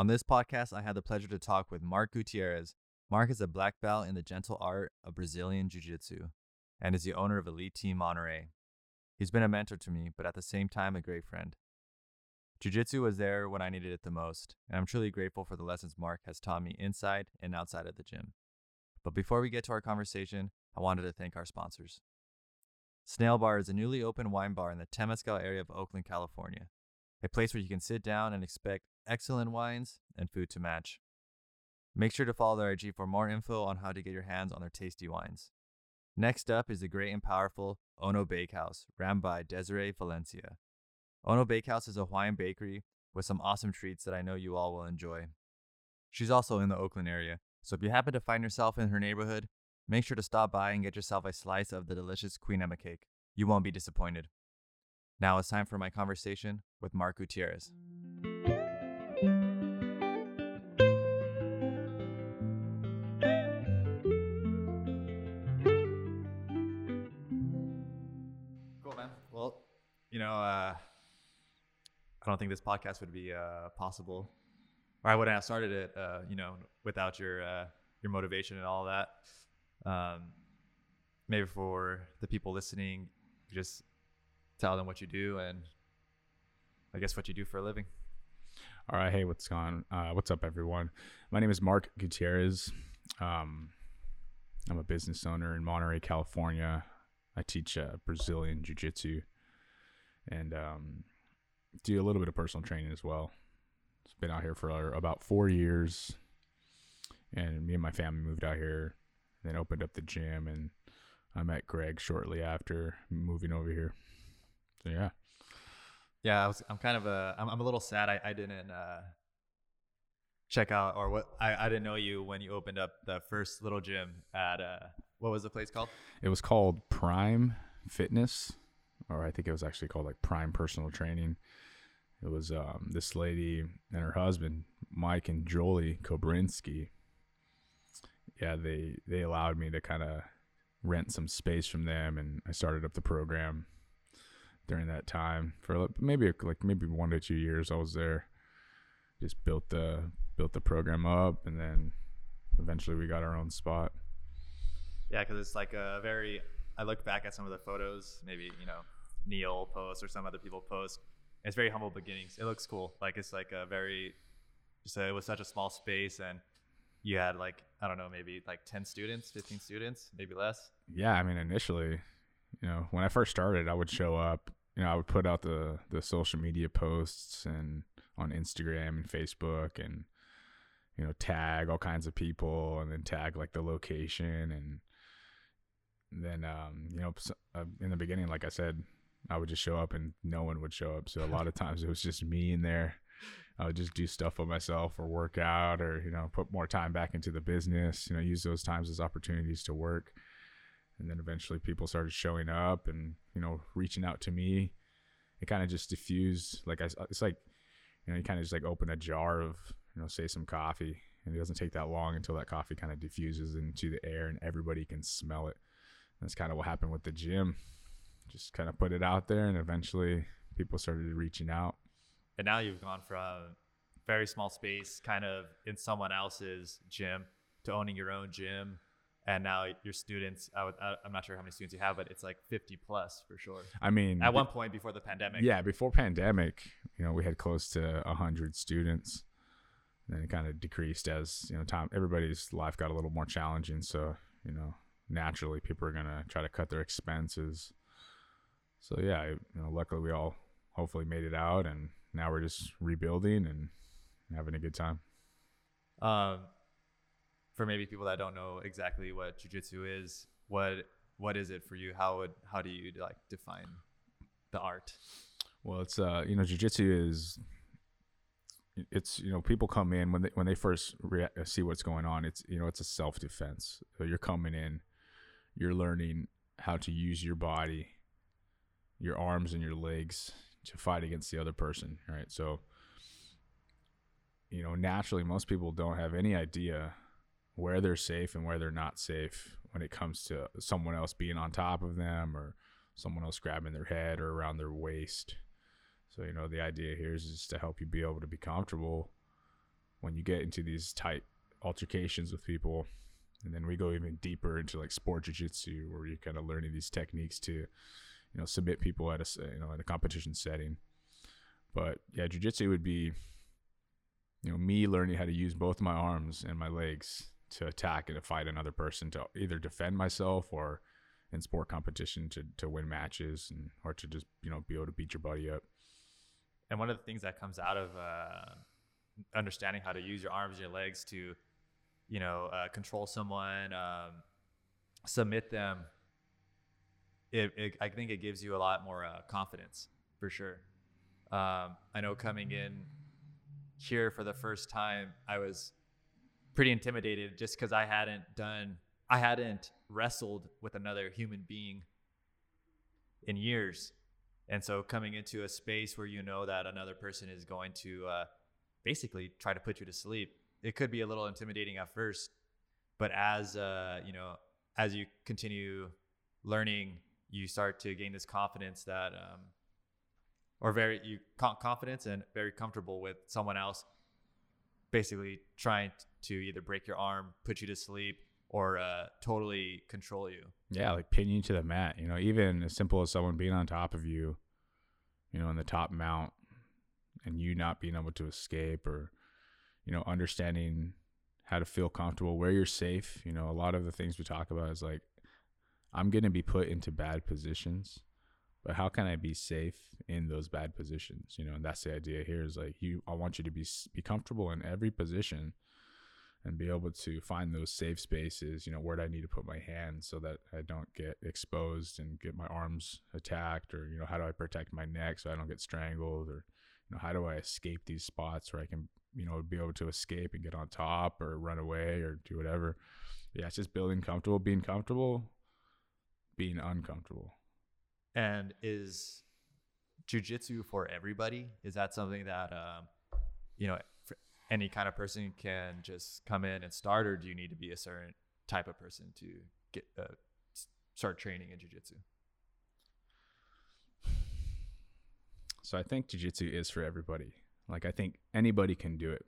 On this podcast, I had the pleasure to talk with Mark Gutierrez. Mark is a black belt in the gentle art of Brazilian Jiu Jitsu and is the owner of Elite Team Monterey. He's been a mentor to me, but at the same time, a great friend. Jiu Jitsu was there when I needed it the most, and I'm truly grateful for the lessons Mark has taught me inside and outside of the gym. But before we get to our conversation, I wanted to thank our sponsors. Snail Bar is a newly opened wine bar in the Temescal area of Oakland, California, a place where you can sit down and expect excellent wines and food to match. Make sure to follow their IG for more info on how to get your hands on their tasty wines. Next up is the great and powerful Ono Bakehouse, ran by Desiree Valencia. Ono Bakehouse is a Hawaiian bakery with some awesome treats that I know you all will enjoy. She's also in the Oakland area, so if you happen to find yourself in her neighborhood, make sure to stop by and get yourself a slice of the delicious Queen Emma cake. You won't be disappointed. Now it's time for my conversation with Mark Gutierrez. You know, uh, I don't think this podcast would be uh, possible, or I wouldn't have started it, uh, you know, without your uh, your motivation and all that. Um, maybe for the people listening, just tell them what you do and I guess what you do for a living. All right, hey, what's going? Uh, what's up, everyone? My name is Mark Gutierrez. Um, I'm a business owner in Monterey, California. I teach uh, Brazilian Jiu Jitsu and um, do a little bit of personal training as well. It's been out here for about four years, and me and my family moved out here, then opened up the gym, and I met Greg shortly after moving over here. So yeah. Yeah, I was, I'm kind of a, I'm, I'm a little sad. I, I didn't uh, check out or what I, I didn't know you when you opened up the first little gym at uh, what was the place called? It was called Prime Fitness, or I think it was actually called like Prime Personal Training. It was um, this lady and her husband, Mike and Jolie Kobrinski. Yeah, they they allowed me to kind of rent some space from them, and I started up the program during that time for maybe like maybe one to two years. I was there, just built the built the program up, and then eventually we got our own spot. Yeah, because it's like a very. I look back at some of the photos, maybe you know Neil post or some other people post. It's very humble beginnings. It looks cool. Like it's like a very. A, it was such a small space, and you had like I don't know, maybe like ten students, fifteen students, maybe less. Yeah, I mean initially, you know, when I first started, I would show up. You know, I would put out the the social media posts and on Instagram and Facebook and you know tag all kinds of people and then tag like the location and then um you know uh, in the beginning like I said I would just show up and no one would show up. So a lot of times it was just me in there. I would just do stuff for myself or work out or you know put more time back into the business you know use those times as opportunities to work. And then eventually people started showing up and you know reaching out to me. It kind of just diffused like I, it's like you know you kind of just like open a jar of you know say some coffee and it doesn't take that long until that coffee kind of diffuses into the air and everybody can smell it that's kind of what happened with the gym. Just kind of put it out there and eventually people started reaching out. And now you've gone from very small space kind of in someone else's gym to owning your own gym. And now your students I would, i'm not sure how many students you have but it's like 50 plus for sure. I mean at one point before the pandemic. Yeah before pandemic you know we had close to 100 students. And then it kind of decreased as you know time everybody's life got a little more challenging. So you know naturally people are going to try to cut their expenses so yeah you know luckily we all hopefully made it out and now we're just rebuilding and having a good time um for maybe people that don't know exactly what jujitsu is, what what is it for you? How would how do you like define the art? Well, it's uh you know jujitsu is it's you know people come in when they when they first rea- see what's going on. It's you know it's a self defense. So you're coming in, you're learning how to use your body, your arms and your legs to fight against the other person. Right. So you know naturally most people don't have any idea where they're safe and where they're not safe when it comes to someone else being on top of them or someone else grabbing their head or around their waist. So, you know, the idea here is just to help you be able to be comfortable when you get into these tight altercations with people, and then we go even deeper into like sport jiu-jitsu where you're kind of learning these techniques to you know submit people at a you know in a competition setting. But yeah jiu-jitsu would be you know me learning how to use both my arms and my legs to attack and to fight another person to either defend myself or in sport competition to to win matches and or to just you know be able to beat your buddy up. And one of the things that comes out of uh, understanding how to use your arms and your legs to you know, uh, control someone, um, submit them, it, it, I think it gives you a lot more uh, confidence for sure. Um, I know coming in here for the first time, I was pretty intimidated just because I hadn't done, I hadn't wrestled with another human being in years. And so coming into a space where you know that another person is going to uh, basically try to put you to sleep it could be a little intimidating at first, but as uh, you know, as you continue learning, you start to gain this confidence that, um, or very you confidence and very comfortable with someone else, basically trying to either break your arm, put you to sleep, or uh, totally control you. Yeah, like pin you to the mat. You know, even as simple as someone being on top of you, you know, in the top mount, and you not being able to escape or you know, understanding how to feel comfortable, where you're safe. You know, a lot of the things we talk about is like, I'm going to be put into bad positions, but how can I be safe in those bad positions? You know, and that's the idea here is like, you, I want you to be, be comfortable in every position and be able to find those safe spaces. You know, where do I need to put my hands so that I don't get exposed and get my arms attacked, or, you know, how do I protect my neck so I don't get strangled, or, you know, how do I escape these spots where I can you know, be able to escape and get on top or run away or do whatever. Yeah, it's just building comfortable, being comfortable, being uncomfortable. And is jujitsu for everybody? Is that something that, um, you know, any kind of person can just come in and start, or do you need to be a certain type of person to get uh, start training in jujitsu? So I think jujitsu is for everybody. Like I think anybody can do it.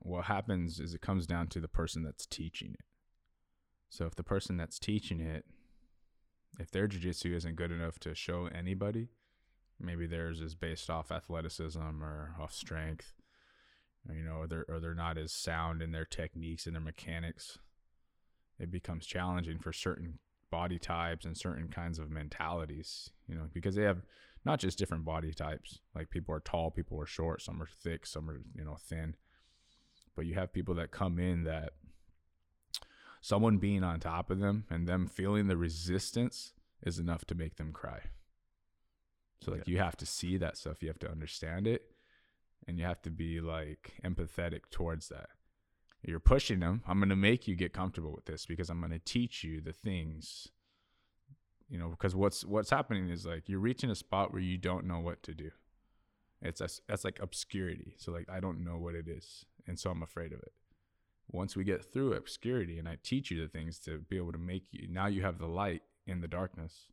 What happens is it comes down to the person that's teaching it. So if the person that's teaching it, if their jujitsu isn't good enough to show anybody, maybe theirs is based off athleticism or off strength, or, you know, or they're or they're not as sound in their techniques and their mechanics. It becomes challenging for certain body types and certain kinds of mentalities, you know, because they have not just different body types. Like people are tall, people are short, some are thick, some are, you know, thin. But you have people that come in that someone being on top of them and them feeling the resistance is enough to make them cry. So like yeah. you have to see that stuff, you have to understand it, and you have to be like empathetic towards that. You're pushing them. I'm going to make you get comfortable with this because I'm going to teach you the things you know because what's what's happening is like you're reaching a spot where you don't know what to do. It's that's, that's like obscurity. So like i don't know what it is and so i'm afraid of it. Once we get through obscurity and i teach you the things to be able to make you now you have the light in the darkness.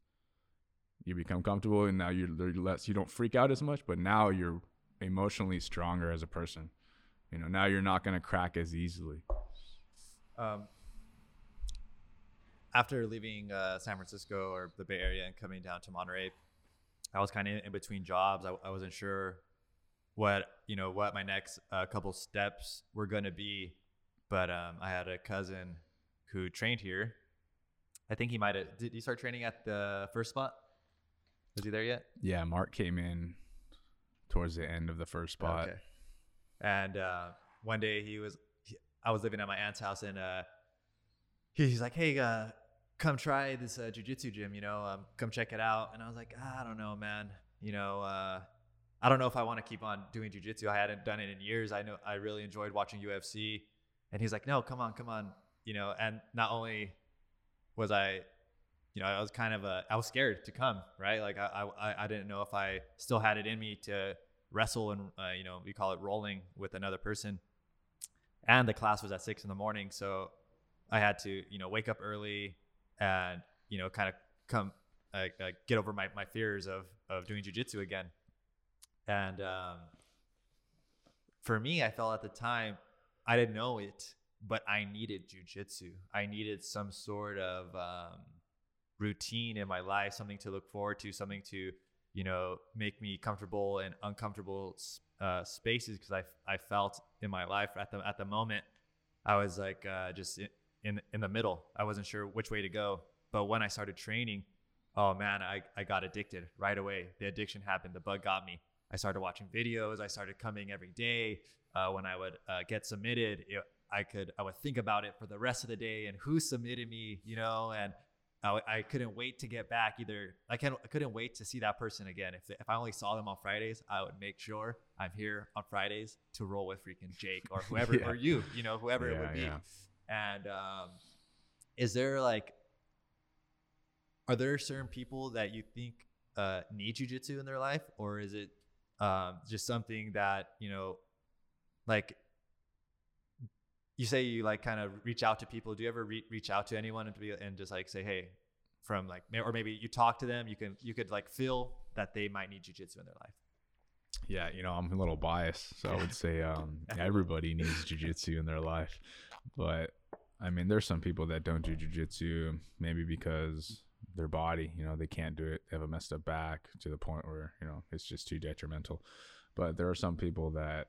You become comfortable and now you're less you don't freak out as much but now you're emotionally stronger as a person. You know now you're not going to crack as easily. Um, after leaving uh, San Francisco or the Bay Area and coming down to Monterey, I was kind of in between jobs. I, I, wasn't sure what you know what my next uh, couple steps were going to be, but um, I had a cousin who trained here. I think he might have. Did he start training at the first spot? Was he there yet? Yeah, Mark came in towards the end of the first spot. Okay. And uh, one day he was, he, I was living at my aunt's house and uh, he's like, "Hey, uh, come try this uh, jujitsu gym, you know, um, come check it out. And I was like, ah, I don't know, man. You know, uh, I don't know if I want to keep on doing jujitsu. I hadn't done it in years. I know I really enjoyed watching UFC. And he's like, no, come on, come on. You know, and not only was I, you know, I was kind of a, I was scared to come, right? Like I, I, I didn't know if I still had it in me to wrestle and, uh, you know, we call it rolling with another person. And the class was at six in the morning. So I had to, you know, wake up early, and you know kind of come get over my, my fears of of doing jujitsu again. And um, for me, I felt at the time I didn't know it, but I needed jujitsu. I needed some sort of um, routine in my life, something to look forward to, something to, you know, make me comfortable in uncomfortable uh, spaces because I, I felt in my life at the at the moment I was like uh, just in in the middle. I wasn't sure which way to go. But when I started training, oh man, I, I got addicted right away. The addiction happened. The bug got me. I started watching videos. I started coming every day. Uh, when I would uh, get submitted, it, I could I would think about it for the rest of the day and who submitted me, you know, and I, I couldn't wait to get back. Either I can I couldn't wait to see that person again. If if I only saw them on Fridays, I would make sure I'm here on Fridays to roll with freaking Jake or whoever yeah. or you, you know, whoever yeah, it would be. Yeah. And um, is there like, are there certain people that you think uh, need jujitsu in their life, or is it um, just something that you know, like you say you like kind of reach out to people. Do you ever re- reach out to anyone and, be, and just like say, hey, from like, or maybe you talk to them, you can you could like feel that they might need jujitsu in their life. Yeah, you know, I'm a little biased, so I would say um, everybody needs jujitsu in their life. But I mean, there's some people that don't do jujitsu, maybe because their body, you know, they can't do it. They have a messed up back to the point where, you know, it's just too detrimental. But there are some people that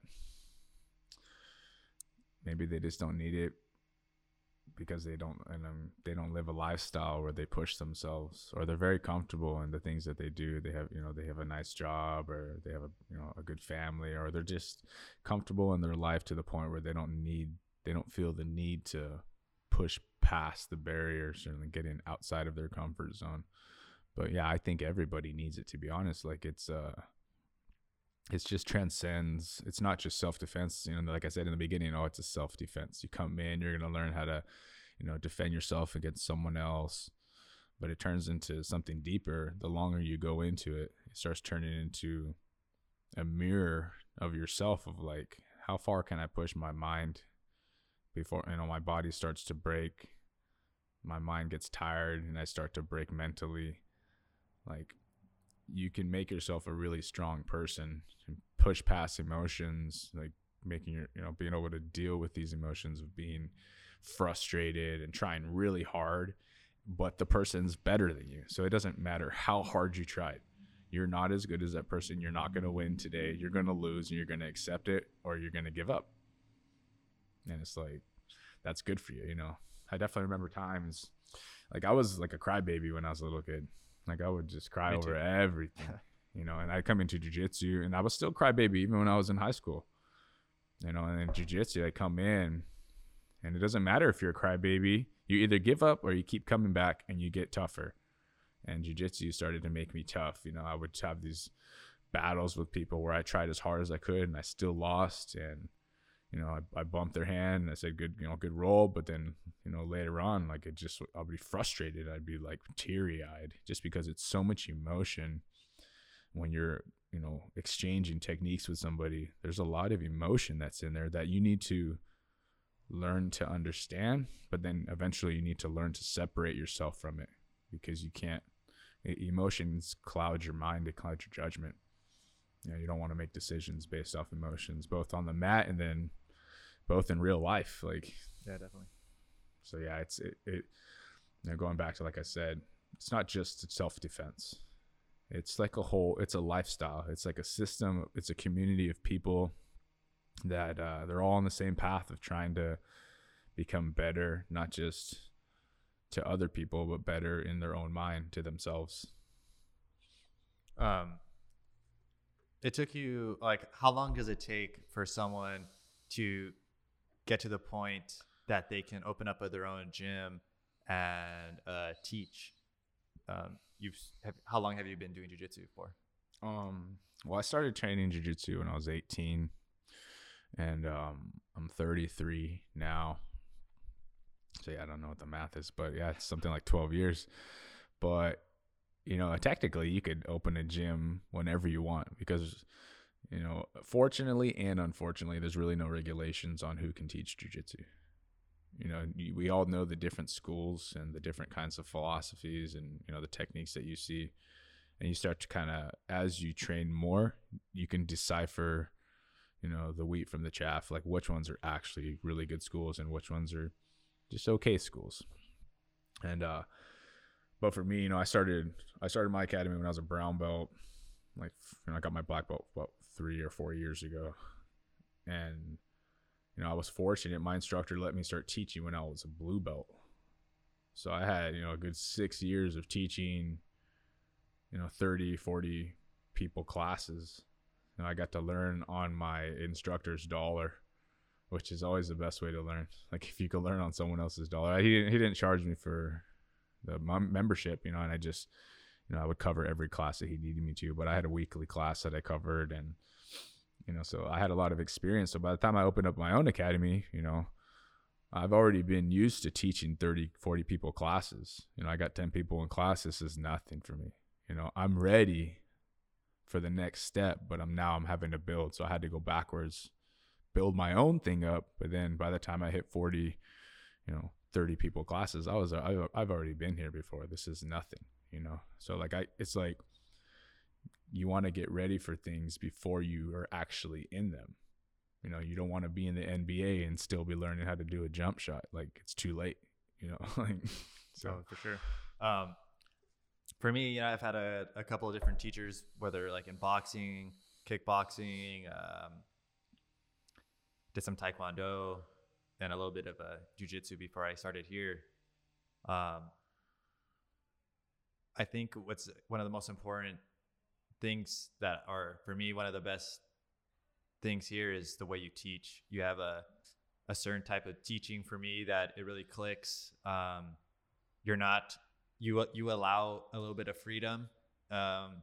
maybe they just don't need it because they don't and um, they don't live a lifestyle where they push themselves or they're very comfortable in the things that they do they have you know they have a nice job or they have a you know a good family or they're just comfortable in their life to the point where they don't need they don't feel the need to push past the barriers and getting outside of their comfort zone. But yeah i think everybody needs it to be honest. Like it's uh it's just transcends it's not just self-defense you know like i said in the beginning oh it's a self-defense. You come in you're to learn how to you know defend yourself against someone else. But it turns into something deeper the longer you go into it. It starts turning into a mirror of yourself of like how far can i push my mind before you know my body starts to break my mind gets tired and i start to break mentally. Like you can make yourself a really strong person and push past emotions like making your you know being able to deal with these emotions of being frustrated and trying really hard but the person's better than you. So it doesn't matter how hard you tried. You're not as good as that person. You're not going to win today. You're going to lose and you're going to accept it or you're going to give up and it's like that's good for you you know i definitely remember times like i was like a crybaby when i was a little kid like I would just cry Me over too. everything, you know. And I'd come into jujitsu, and I was still crybaby even when I was in high school, you know. And then jujitsu, I come in, and it doesn't matter if you're a crybaby. You either give up or you keep coming back, and you get tougher. And jujitsu started to make me tough. You know, I would have these battles with people where I tried as hard as I could, and I still lost, and you know, I, I bumped their hand and I said, good, you know, good roll. But then, you know, later on, like it just, I'll be frustrated. I'd be like teary eyed just because it's so much emotion when you're, you know, exchanging techniques with somebody. There's a lot of emotion that's in there that you need to learn to understand, but then eventually you need to learn to separate yourself from it because you can't, emotions cloud your mind, they cloud your judgment. You know, you don't want to make decisions based off emotions, both on the mat and then both in real life. Like, yeah, definitely. So yeah, it's it. it you know, going back to like I said, it's not just self defense. It's like a whole. It's a lifestyle. It's like a system. It's a community of people that uh, they're all on the same path of trying to become better, not just to other people, but better in their own mind to themselves. Um, it took you like how long does it take for someone to get to the point that they can open up their own gym and uh, teach. Um, you've have, how long have you been doing jujitsu for? Um, well, I started training jujitsu when I was 18, and um, I'm 33 now. So yeah, I don't know what the math is, but yeah, it's something like 12 years. But you know, technically, you could open a gym whenever you want because you know, fortunately and unfortunately, there's really no regulations on who can teach jujitsu. You know, we all know the different schools and the different kinds of philosophies and, you know, the techniques that you see. And you start to kind of, as you train more, you can decipher, you know, the wheat from the chaff, like which ones are actually really good schools and which ones are just okay schools. And uh but for me, you know, I started I started my academy when I was a brown belt. Like you know, I got my black belt about 3 or 4 years ago. And you know, I was fortunate my instructor let me start teaching when I was a blue belt. So I had, you know, a good 6 years of teaching you know 30, 40 people classes and I got to learn on my instructor's dollar, which is always the best way to learn. Like if you could learn on someone else's dollar, he didn't, he didn't charge me for the membership, you know, and I just, you know, I would cover every class that he needed me to, but I had a weekly class that I covered and, you know, so I had a lot of experience. So by the time I opened up my own academy, you know, I've already been used to teaching 30, 40 people classes. You know, I got 10 people in class. This is nothing for me. You know, I'm ready for the next step, but I'm now I'm having to build. So I had to go backwards, build my own thing up. But then by the time I hit 40, you know, 30 people classes, I was I've already been here before. This is nothing, you know. So like I it's like you want to get ready for things before you are actually in them. You know, you don't want to be in the NBA and still be learning how to do a jump shot. Like it's too late, you know. like so oh, for sure. Um for me, you know, I've had a, a couple of different teachers, whether like in boxing, kickboxing, um, did some taekwondo, and a little bit of a jujitsu before I started here. Um, I think what's one of the most important things that are for me one of the best things here is the way you teach. You have a a certain type of teaching for me that it really clicks. Um, you're not you you allow a little bit of freedom. Um,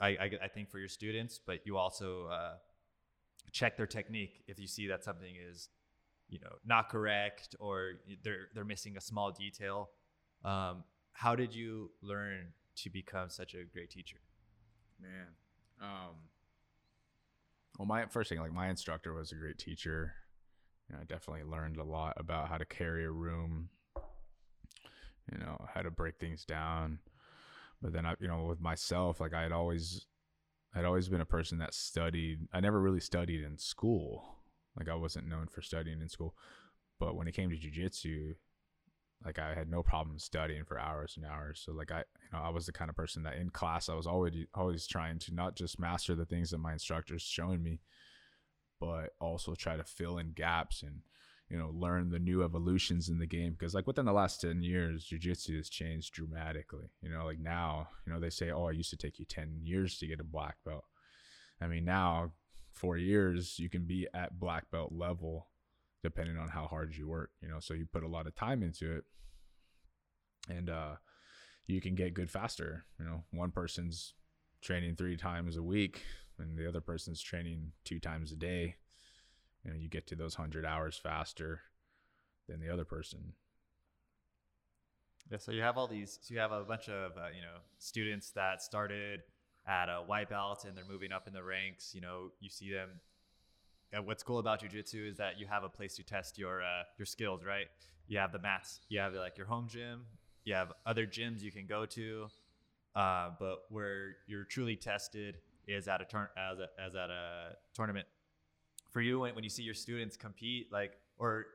I, I, I think for your students, but you also uh, check their technique if you see that something is, you know, not correct or they're they're missing a small detail. Um, how did you learn to become such a great teacher? Man, um, well, my first thing, like my instructor was a great teacher. You know, I definitely learned a lot about how to carry a room, you know, how to break things down. But then I, you know, with myself, like I had always, I'd always been a person that studied. I never really studied in school. Like I wasn't known for studying in school. But when it came to jujitsu, like I had no problem studying for hours and hours. So like I, you know, I was the kind of person that in class I was always always trying to not just master the things that my instructors showing me, but also try to fill in gaps and you know learn the new evolutions in the game. Because like within the last 10 years jiu-jitsu has changed dramatically. You know like now you know they say oh it used to take you 10 years to get a black belt. I mean now four years you can be at black belt level depending on how hard you work you know so you put a lot of time into it and uh you can get good faster you know. One person's training three times a week and the other person's training two times a day. You know you get to those 100 hours faster than the other person. Yeah so you have all these so you have a bunch of uh, you know students that started at a white belt and they're moving up in the ranks you know you see them and what's cool about jujitsu is that you have a place to test your uh, your skills right? You have the mats you have like your home gym you have other gyms you can go to uh, but where you're truly tested is at a turn as, a, as at a tournament. For you when, when you see your students compete like or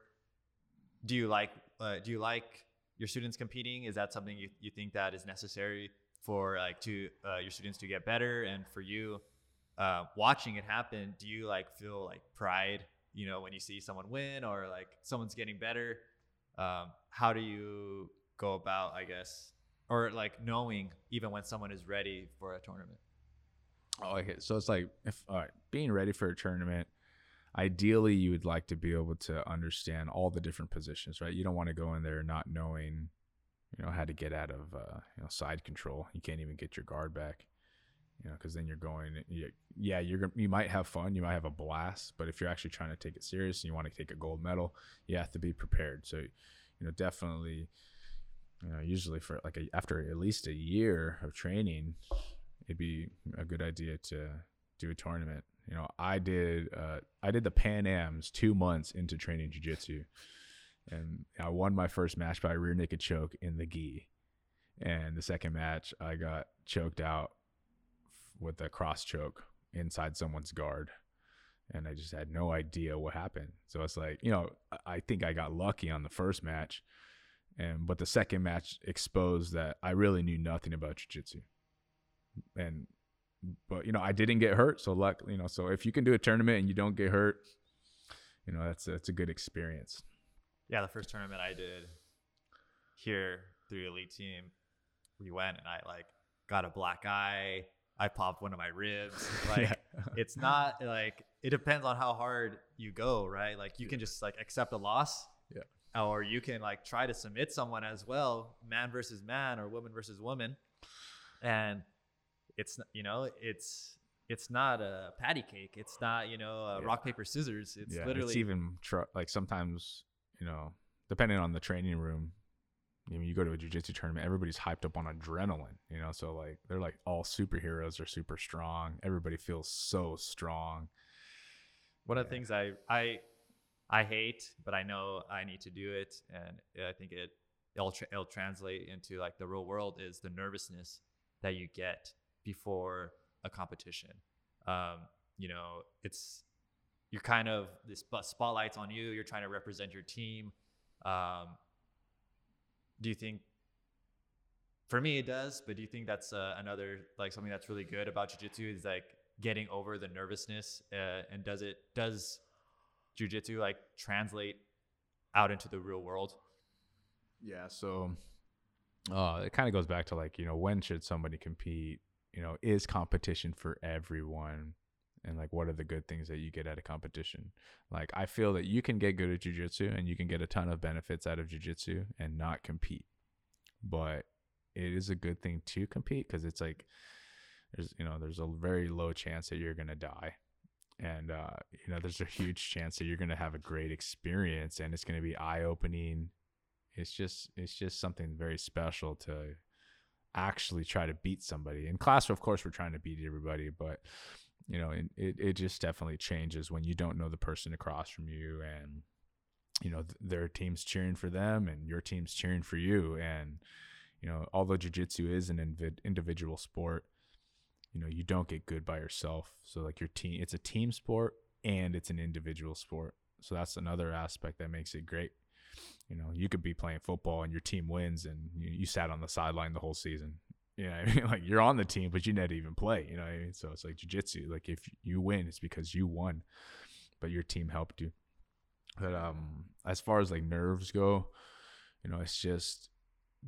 do you like uh, do you like your students competing? Is that something you, you think that is necessary for like to uh, your students to get better and for you uh, watching it happen do you like feel like pride you know when you see someone win or like someone's getting better? Um, how do you go about i guess or like knowing even when someone is ready for a tournament? Oh okay so it's like if all right being ready for a tournament ideally you would like to be able to understand all the different positions right? You don't want to go in there not knowing you know how to get out of uh, you know side control. You can't even get your guard back you know because then you're going yeah you're you might have fun you might have a blast but if you're actually trying to take it serious and you want to take a gold medal you have to be prepared. So you know definitely you know usually for like a, after at least a year of training it'd be a good idea to do a tournament. You know, I did uh, I did the Pan Am's two months into training jiu-jitsu, and I won my first match by rear naked choke in the gi, and the second match I got choked out with a cross choke inside someone's guard. and I just had no idea what happened. So it's like, you know, I think I got lucky on the first match, and but the second match exposed that I really knew nothing about jiu-jitsu. And but you know, I didn't get hurt, so luck, you know, so if you can do a tournament and you don't get hurt, you know, that's that's a good experience. Yeah, the first tournament I did here through elite team, we went and I like got a black eye. I popped one of my ribs. Like Yeah. it's not like it depends on how hard you go, right? Like you can just like accept a loss. Yeah. Or you can like try to submit someone as well, man versus man or woman versus woman. And it's you know, it's it's not a patty cake. It's not, you know, Yeah. rock paper scissors. It's yeah, literally it's even tr- like sometimes you know depending on the training room you know you go to a jiu-jitsu tournament everybody's hyped up on adrenaline you know so like they're like all superheroes are super strong everybody feels so strong one of the things I I I hate, but I know I need to do it, and I think it it'll, tra- it'll translate into like the real world is the nervousness that you get before a competition. Um, you know, it's you're kind of this spotlight's on you. You're trying to represent your team. Um, do you think? For me, it does, but do you think that's uh, another like something that's really good about jujitsu is like getting over the nervousness? Uh, and does it does jujitsu like translate out into the real world? yeah so uh it kind of goes back to like you know when should somebody compete you know is competition for everyone and like what are the good things that you get at a competition? Like i feel that you can get good at jiu-jitsu and you can get a ton of benefits out of jiu-jitsu and not compete. But it is a good thing to compete because it's like there's you know there's a very low chance that you're gonna die. And uh you know there's a huge chance that you're gonna have a great experience and it's gonna be eye-opening. It's just it's just something very special to actually try to beat somebody. In class of course we're trying to beat everybody but you know it, it, just definitely changes when you don't know the person across from you and you know th- their team's cheering for them and your team's cheering for you. And you know although jiu-jitsu is an invid- individual sport you know you don't get good by yourself. So like your team it's a team sport and it's an individual sport. So that's another aspect that makes it great. You know you could be playing football and your team wins and you, you sat on the sideline the whole season you know I mean? like you're on the team but you never even play you know I mean? so it's like jiu-jitsu like if you win it's because you won but your team helped you but um as far as like nerves go you know it's just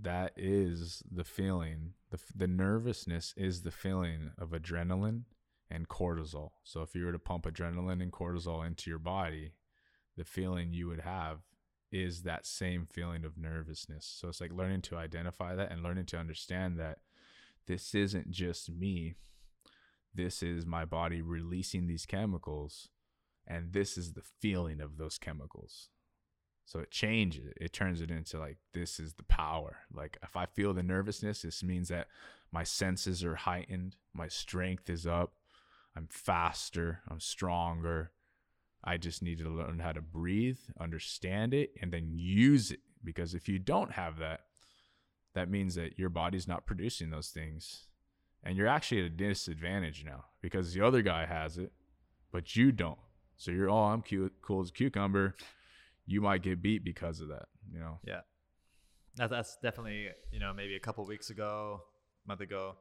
that is the feeling the, the nervousness is the feeling of adrenaline and cortisol so if you were to pump adrenaline and cortisol into your body the feeling you would have is that same feeling of nervousness so it's like learning to identify that and learning to understand that this isn't just me this is my body releasing these chemicals and this is the feeling of those chemicals so it changes it. Turns it into like this is the power. Like if I feel the nervousness, this means that my senses are heightened, my strength is up, I'm faster, I'm stronger. I just need to learn how to breathe, understand it, and then use it. Because if you don't have that, that means that your body's not producing those things. And you're actually at a disadvantage now because the other guy has it, but you don't. So you're, oh, I'm cute, cool as a cucumber you might get beat because of that. You know. Yeah. That, that's definitely, you know, maybe a couple weeks ago, month ago,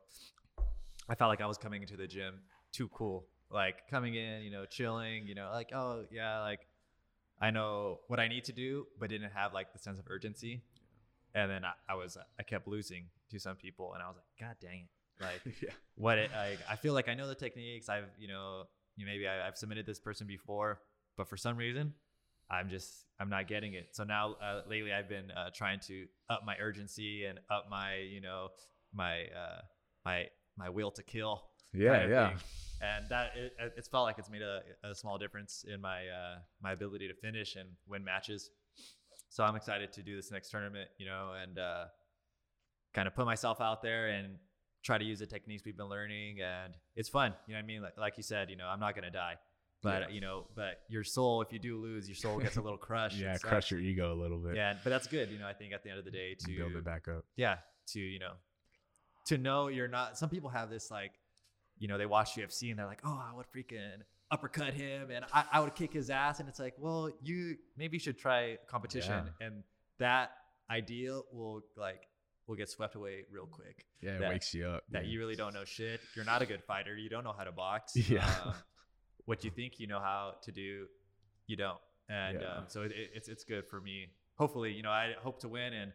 I felt like I was coming into the gym too cool. Like coming in, you know, chilling, you know, like, oh, yeah, like I know what I need to do, but didn't have like the sense of urgency. And then I, I was, I kept losing to some people and I was like, God dang it. Like, yeah. what it, like, I feel like I know the techniques. I've, you know, you maybe I, I've submitted this person before, but for some reason, I'm just I'm not getting it. So now uh, lately I've been uh, trying to up my urgency and up my you know my uh, my my will to kill. Yeah, kind of yeah. thing. And that it, it's felt like it's made a, a small difference in my uh, my ability to finish and win matches. So I'm excited to do this next tournament, you know, and uh, kind of put myself out there and try to use the techniques we've been learning. And it's fun, you know what I mean? Like, like you said, you know, I'm not gonna die, but Yeah. you know, but your soul, if you do lose, your soul gets a little crushed. Yeah, crush your ego a little bit. Yeah, but that's good, you know. I think at the end of the day, to build it back up. yeah, to you know, to know you're not. Some people have this like, you know, they watch UFC and they're like, oh, I would freaking, uppercut him and I, I would kick his ass and it's like well you maybe should try competition and that idea will like will get swept away real quick Yeah, it that- wakes you up. that yeah. you really don't know shit you're not a good fighter you don't know how to box Yeah. um, what you think you know how to do you don't and Yeah. um, so it, it- it's it's good for me hopefully you know i hope to win and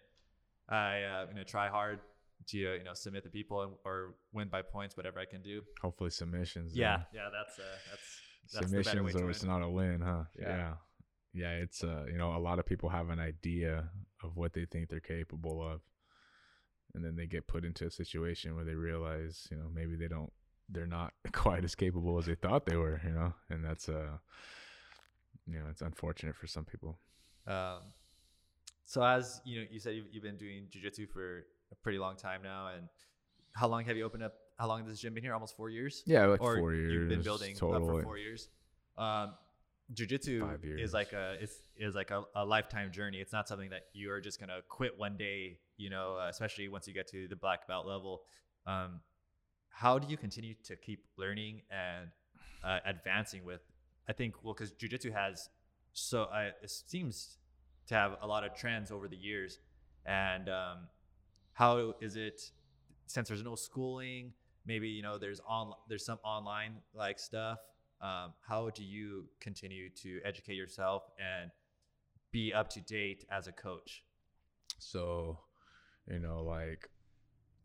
i uh, you know try hard to you know submit the people or win by points whatever i can do Hopefully submissions. yeah then. yeah that's uh that's that's the better way submissions or it's not a win, huh? Yeah. Yeah. yeah. it's uh you know, a lot of people have an idea of what they think they're capable of. And then they get put into a situation where they realize, you know, maybe they don't they're not quite as capable as they thought they were, you know? And that's uh you know, it's unfortunate for some people. Um, so as you know, you said you've, you've been doing jujitsu for a pretty long time now, and how long have you opened up? How long has this gym been here? Almost four years. Yeah, like or four years. You've been building up for four years. Um, years. is like a is is like a, a lifetime journey. It's not something that you are just gonna quit one day. You know, uh, especially once you get to the black belt level. Um, how do you continue to keep learning and uh, advancing with? I think well, because jujitsu has so uh, it seems to have a lot of trends over the years, and um, how is it since there's no schooling? Maybe you know there's on there's some online like stuff. Um, how do you continue to educate yourself and be up to date as a coach? So, you know, like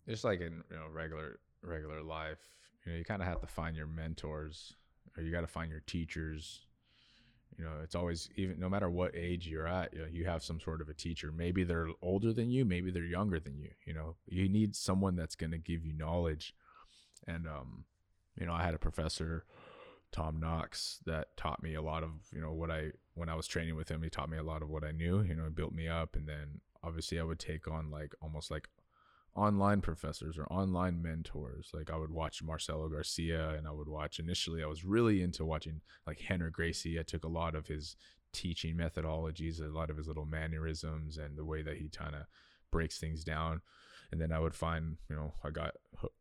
just like in you know regular regular life, you know, you kind of have to find your mentors, or you got to find your teachers. You know, it's always even no matter what age you're at, you know, you have some sort of a teacher. Maybe they're older than you, maybe they're younger than you. You know, you need someone that's going to give you knowledge. And um, you know, I had a professor, Tom Knox, that taught me a lot of you know what I when I was training with him. He taught me a lot of what I knew. You know, he built me up, and then obviously I would take on like almost like online professors or online mentors. Like I would watch Marcelo Garcia and I would watch initially I was really into watching like Rener Gracie. I took a lot of his teaching methodologies, a lot of his little mannerisms and the way that he kind of breaks things down. And then I would find, you know, I got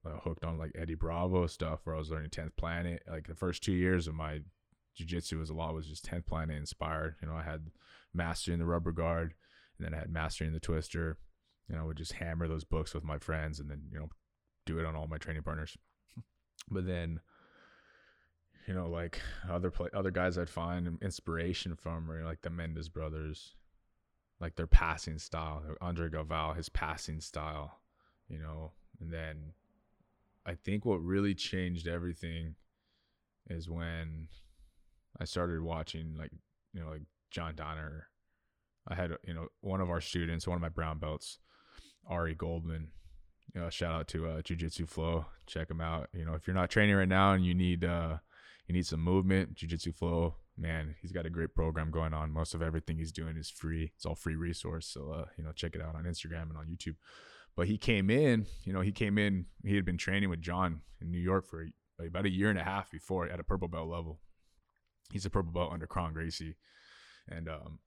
uh, hooked on like Eddie Bravo stuff where I was learning 10th Planet. Like the first two years of my jiu-jitsu was a lot was just 10th Planet inspired. You know, I had mastering the rubber guard and then I had mastering the twister and I would just hammer those books with my friends and then, you know, do it on all my training partners. but then, you know, like other play, other guys I'd find inspiration from are like the Mendes brothers, like their passing style, Andre Galvao, his passing style, you know, and then I think what really changed everything is when I started watching like, you know, like John Danaher. I had, you know, one of our students, one of my brown belts, Ari Goldman. You know, shout out to uh, Jiu Jitsu Flow. Check him out. You know, if you're not training right now and you need uh, you need some movement, Jiu Jitsu Flow, man, he's got a great program going on. Most of everything he's doing is free. It's all free resource. So uh, you know, check it out on Instagram and on YouTube. But he came in, you know, he came in. He had been training with John in New York for about a year and a half before at a purple belt level. He's a purple belt under Kron Gracie, and um,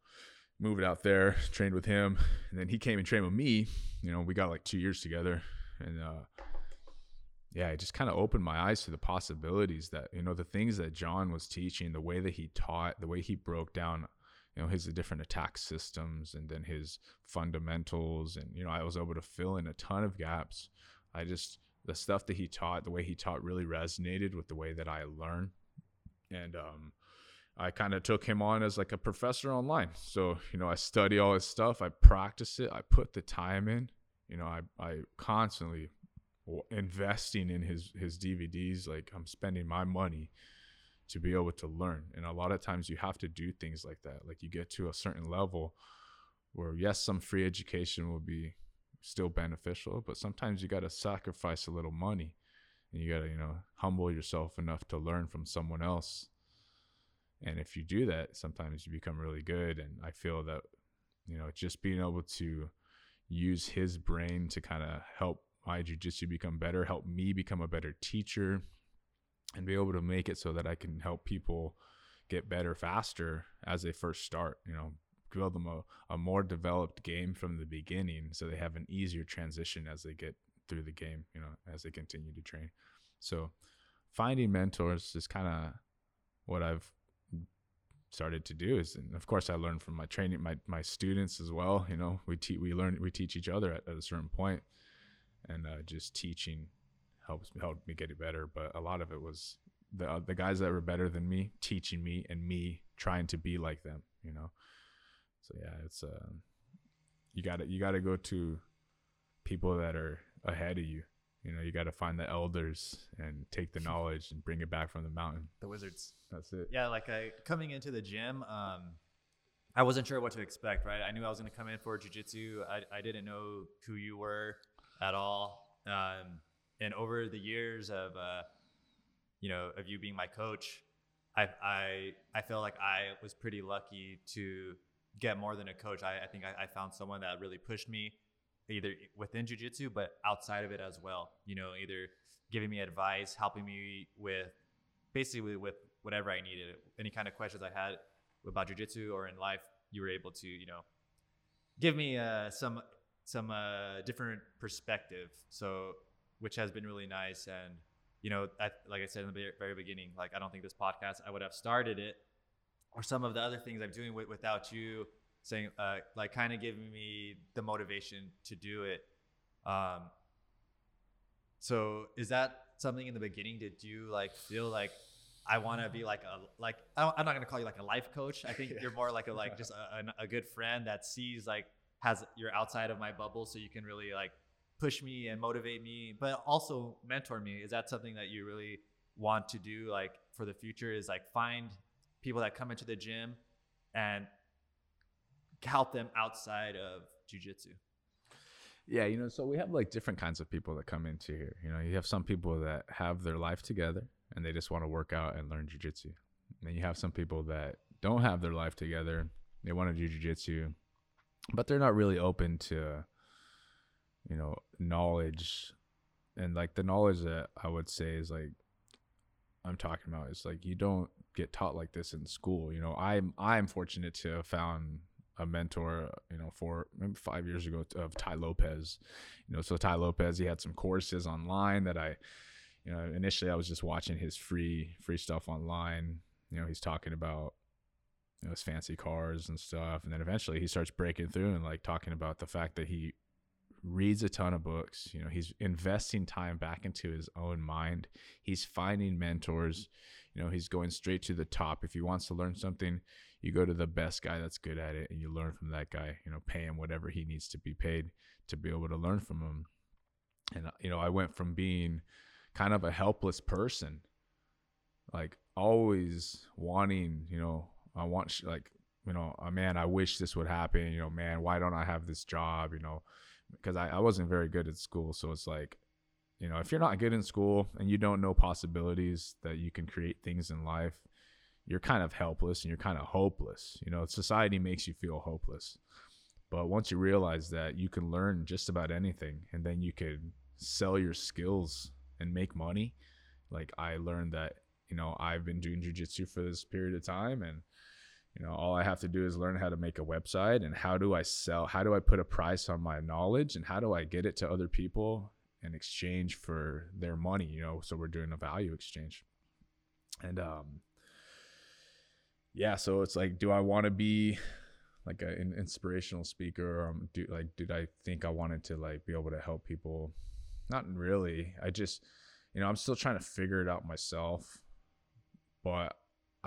moved out there, trained with him, and then he came and trained with me. You know, we got like two years together, and uh, yeah, it just kind of opened my eyes to the possibilities that you know the things that John was teaching, the way that he taught, the way he broke down, you know, his different attack systems, and then his fundamentals, and you know, I was able to fill in a ton of gaps. I just the stuff that he taught, the way he taught, really resonated with the way that I learn, and um, I kind of took him on as like a professor online. So, you know, I study all his stuff, I practice it, I put the time in. You know, I I constantly investing in his his DVDs like I'm spending my money to be able to learn. And a lot of times you have to do things like that. Like you get to a certain level where yes, some free education will be still beneficial, but sometimes you got to sacrifice a little money and you got to, you know, humble yourself enough to learn from someone else and if you do that, sometimes you become really good. And I feel that, you know, just being able to use his brain to kind of help my jujitsu become better, help me become a better teacher, and be able to make it so that I can help people get better faster as they first start, you know, build them a, a more developed game from the beginning so they have an easier transition as they get through the game, you know, as they continue to train. So finding mentors is kind of what I've started to do is, and of course, I learned from my training, my my students as well. You know, we teach, we learn, we teach each other at, at a certain point, and uh, just teaching helps helped me get it better. But a lot of it was the uh, the guys that were better than me teaching me, and me trying to be like them. You know, so yeah, it's uh, you got to you got to go to people that are ahead of you you know, you got to find the elders and take the knowledge and bring it back from the mountain. The wizards. That's it. Yeah, like I coming into the gym, um, I wasn't sure what to expect. Right, I knew I was going to come in for jujitsu. I I didn't know who you were at all. Um, and over the years of uh, you know of you being my coach, I I I feel like I was pretty lucky to get more than a coach. I, I think I, I found someone that really pushed me either within jujitsu, but outside of it as well. You know, either giving me advice, helping me with basically with whatever I needed. Any kind of questions I had about jujitsu or in life, you were able to, you know, give me uh, some some uh, different perspective. So, which has been really nice. And you know, I, like I said in the very beginning, like I don't think this podcast I would have started it or some of the other things I'm doing with, without you saying uh, like kind of giving me the motivation to do it. Um, so is that something in the beginning did you like feel like i want to be like a like i'm not going to call you like a life coach. I think yeah. you're more like a like just a, a, good friend that sees like has you're outside of my bubble so you can really like push me and motivate me but also mentor me. Is that something that you really want to do like for the future is like find people that come into the gym and help them outside of jujitsu? Yeah, you know, so we have like different kinds of people that come into here. You know, you have some people that have their life together and they just want to work out and learn jujitsu. And you have some people that don't have their life together. They want to do jujitsu, but they're not really open to, you know, knowledge. And like the knowledge that I would say is like, I'm talking about is like you don't get taught like this in school. You know, I'm I'm fortunate to have found a mentor, you know, for maybe five years ago of Tai Lopez. You know, so Tai Lopez, he had some courses online that I, you know, initially I was just watching his free free stuff online. You know, he's talking about you know, his fancy cars and stuff, and then eventually he starts breaking through and like talking about the fact that he reads a ton of books. You know, he's investing time back into his own mind. He's finding mentors. You know, he's going straight to the top. If he wants to learn something, you go to the best guy that's good at it and you learn from that guy you know pay him whatever he needs to be paid to be able to learn from him and uh, you know i went from being kind of a helpless person like always wanting you know i want like you know oh, man i wish this would happen you know man why don't i have this job you know because I, I wasn't very good at school so it's like you know if you're not good in school and you don't know possibilities that you can create things in life you're kind of helpless and you're kind of hopeless. You know, society makes you feel hopeless. But once you realize that you can learn just about anything and then you can sell your skills and make money, like I learned that, you know, I've been doing jujitsu for this period of time and you know, all I have to do is learn how to make a website and how do I sell, how do I put a price on my knowledge and how do I get it to other people in exchange for their money, you know, so we're doing a value exchange. And um yeah, so it's like, do I want to be like an inspirational speaker, or um, do like, did I think I wanted to like be able to help people? Not really. I just, you know, I'm still trying to figure it out myself. But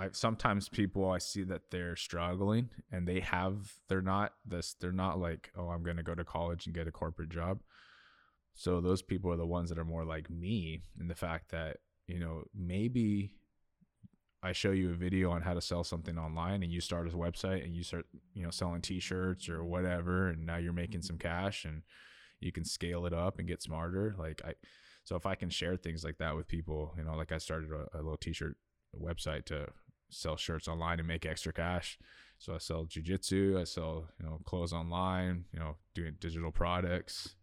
I sometimes people I see that they're struggling and they have they're not this they're not like oh I'm gonna go to college and get a corporate job. So those people are the ones that are more like me in the fact that you know maybe I show you a video on how to sell something online and you start a website and you start, you know, selling t-shirts or whatever and now you're making some cash and you can scale it up and get smarter. Like I so if I can share things like that with people, you know, like I started a, a little t-shirt website to sell shirts online and make extra cash. So I sell jujitsu, I sell, you know, clothes online, you know, doing digital products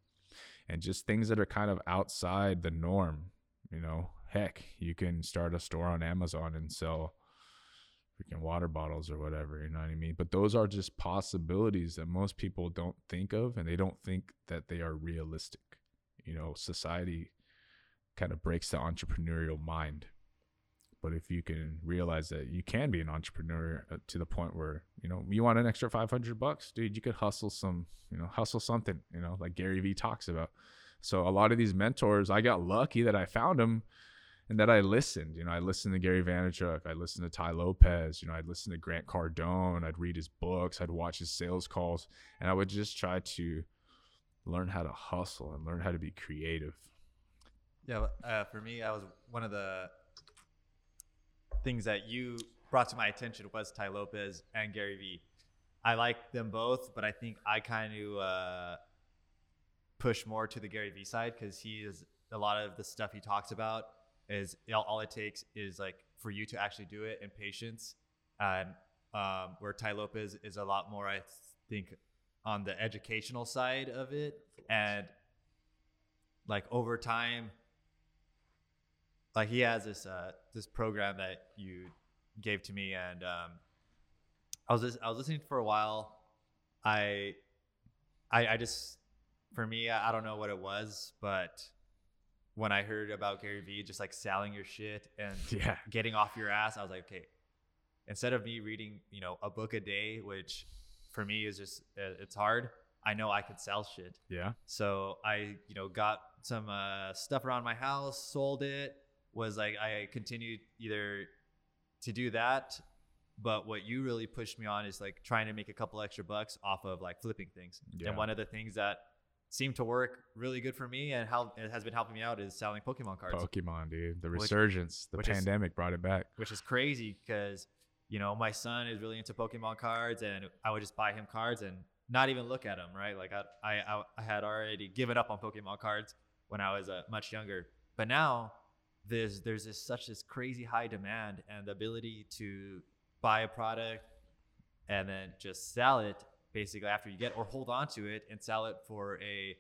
and just things that are kind of outside the norm, you know, heck, you can start a store on Amazon and sell freaking water bottles or whatever, you know what I mean? But those are just possibilities that most people don't think of and they don't think that they are realistic. You know, society kind of breaks the entrepreneurial mind. But if you can realize that you can be an entrepreneur uh, to the point where you know you want an extra 500 bucks dude you could hustle some you know hustle something you know like gary vee talks about. So a lot of these mentors i got lucky that i found them and that i listened. You know i listened to gary vaynerchuk i listened to Tai lopez you know i'd listen to grant cardone i'd read his books i'd watch his sales calls and i would just try to learn how to hustle and learn how to be creative. Yeah, uh, for me, I was one of the things that you brought to my attention was Tai Lopez and Gary Vee. I like them both, but I think I kind of uh, push more to the Gary Vee side because he is a lot of the stuff he talks about is all, all it takes is like for you to actually do it and patience, and um, where Tai Lopez is a lot more, I think, on the educational side of it, and like over time like he has this uh this program that you gave to me and um i was just, i was listening for a while. I i i just for me i I don't know what it was but when i heard about gary vee just like selling your shit and yeah. getting off your ass i was like okay. Instead of me reading you know a book a day which for me is just uh, it's hard i know i could sell shit. Yeah. So I, you know, got some uh, stuff around my house, sold it. Was like I continued either to do that, but what you really pushed me on is like trying to make a couple extra bucks off of like flipping things. Yeah. And one of the things that seemed to work really good for me and how it has been helping me out is selling Pokemon cards, Pokemon, dude. The Which- resurgence, the which is- pandemic brought it back. which is crazy because you know my son is really into Pokemon cards, and I would just buy him cards and not even look at them, right? Like I I I- I had already given up on Pokemon cards when I was uh, much younger, but now there's there's this such this crazy high demand and the ability to buy a product and then just sell it basically after you get or hold on to it and sell it for a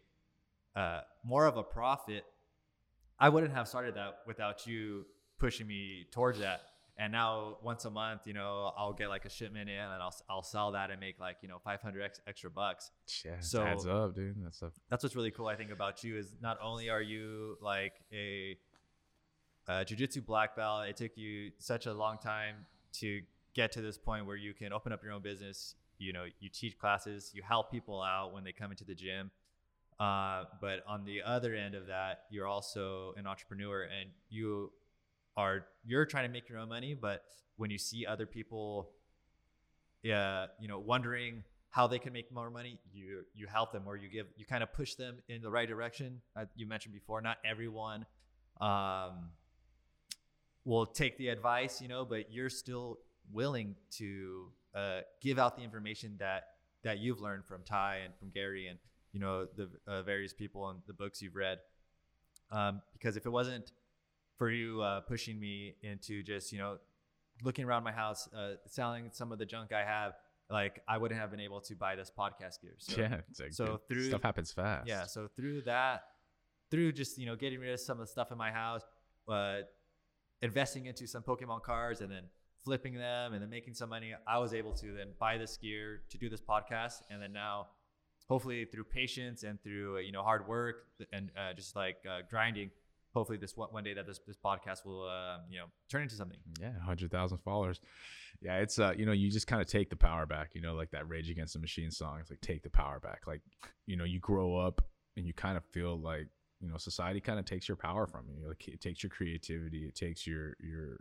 uh, more of a profit. I wouldn't have started that without you pushing me towards that. And now once a month, you know, I'll get like a shipment in and I'll I'll sell that and make like you know 500 ex- extra bucks. Yeah, So- adds up, dude. That's a That's what's really cool. I think about you is not only are you like a, jiu-jitsu black belt, it took you such a long time to get to this point where you can open up your own business. You know, you teach classes, you help people out when they come into the gym. Uh, but on the other end of that, you're also an entrepreneur and you are you're trying to make your own money. But when you see other people, yeah, you know, wondering how they can make more money, you you help them or you give you kind of push them in the right direction. Uh, you mentioned before, not everyone um, will take the advice, you know, but you're still willing to uh, give out the information that that you've learned from Tai and from Gary and you know the uh, various people and the books you've read. Um, because if it wasn't for you uh, pushing me into just you know looking around my house, uh, selling some of the junk I have, like I wouldn't have been able to buy this podcast gear. So, yeah. Like, so through- stuff happens fast. yeah. So through that, through just you know getting rid of some of the stuff in my house, uh, investing into some Pokemon cards, and then flipping them, and then making some money, I was able to then buy this gear to do this podcast, and then now, hopefully through patience and through uh, you know hard work and uh, just like uh, grinding, hopefully this one, one day that this this podcast will uh, you know turn into something. Yeah, hundred thousand followers. Yeah, it's uh, you know, you just kind of take the power back. You know, like that Rage Against the Machine song. It's like take the power back. Like, you know, you grow up and you kind of feel like you know society kind of takes your power from you. Like it takes your creativity. It takes your your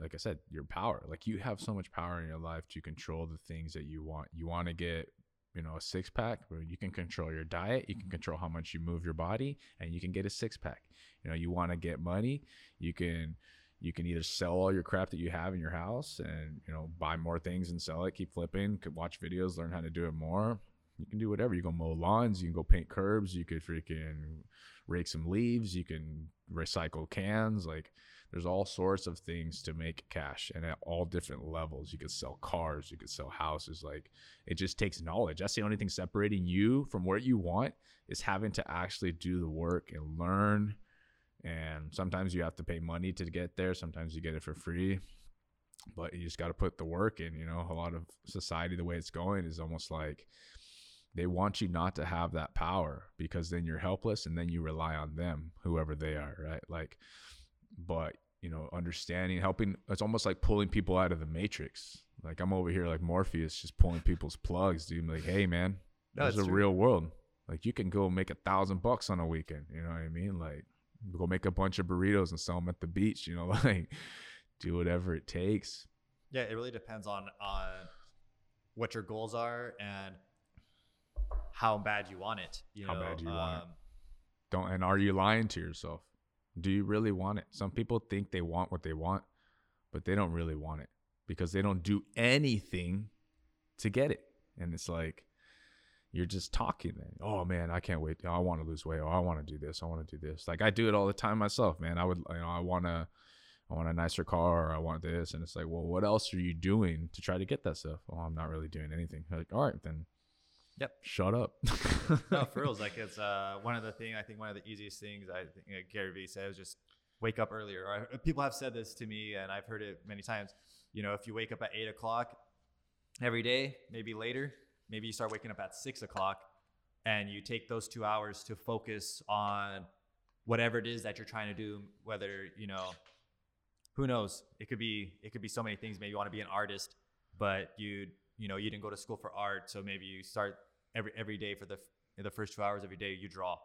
like I said, your power. Like you have so much power in your life to control the things that you want. You want to get you know a six pack where you can control your diet you can control how much you move your body and you can get a six pack you know you want to get money you can you can either sell all your crap that you have in your house and you know buy more things and sell it keep flipping could watch videos learn how to do it more you can do whatever you can mow lawns you can go paint curbs you could freaking rake some leaves you can recycle cans like there's all sorts of things to make cash and at all different levels. You could sell cars you could sell houses like it just takes knowledge. That's the only thing separating you from what you want is having to actually do the work and learn and sometimes you have to pay money to get there sometimes you get it for free but you just got to put the work in you know? A lot of society the way it's going is almost like they want you not to have that power because then you're helpless and then you rely on them whoever they are right like but you know, understanding, helping. It's almost like pulling people out of the matrix. Like I'm over here like Morpheus, just pulling people's plugs, dude. I'm like, hey man, No, there's a real world. Like you can go make a thousand bucks on a weekend. You know what I mean? Like go make a bunch of burritos and sell them at the beach. You know, like do whatever it takes. Yeah, it really depends on on what your goals are and how bad you want it. You How know, bad you want it. um, Don't and are you lying to yourself? Do you really want it? Some people think they want what they want, but they don't really want it because they don't do anything to get it. And it's like you're just talking then. Oh man, I can't wait. I want to lose weight. Oh, I want to do this. I want to do this. Like I do it all the time myself, man. I would you know, I want to I want a nicer car or I want this and it's like, "Well, what else are you doing to try to get that stuff?" "Oh, I'm not really doing anything." Like, "All right, then Yep. shut up." no, for real. Like it's uh, one of the thing. I think one of the easiest things I think uh, Gary Vee says just wake up earlier. I, people have said this to me, and I've heard it many times. You know, if you wake up at eight o'clock every day, maybe later, maybe you start waking up at six o'clock, and you take those two hours to focus on whatever it is that you're trying to do. Whether you know, who knows? It could be it could be so many things. Maybe you want to be an artist, but you you know you didn't go to school for art, so maybe you start every every day for the the first two hours every day you draw.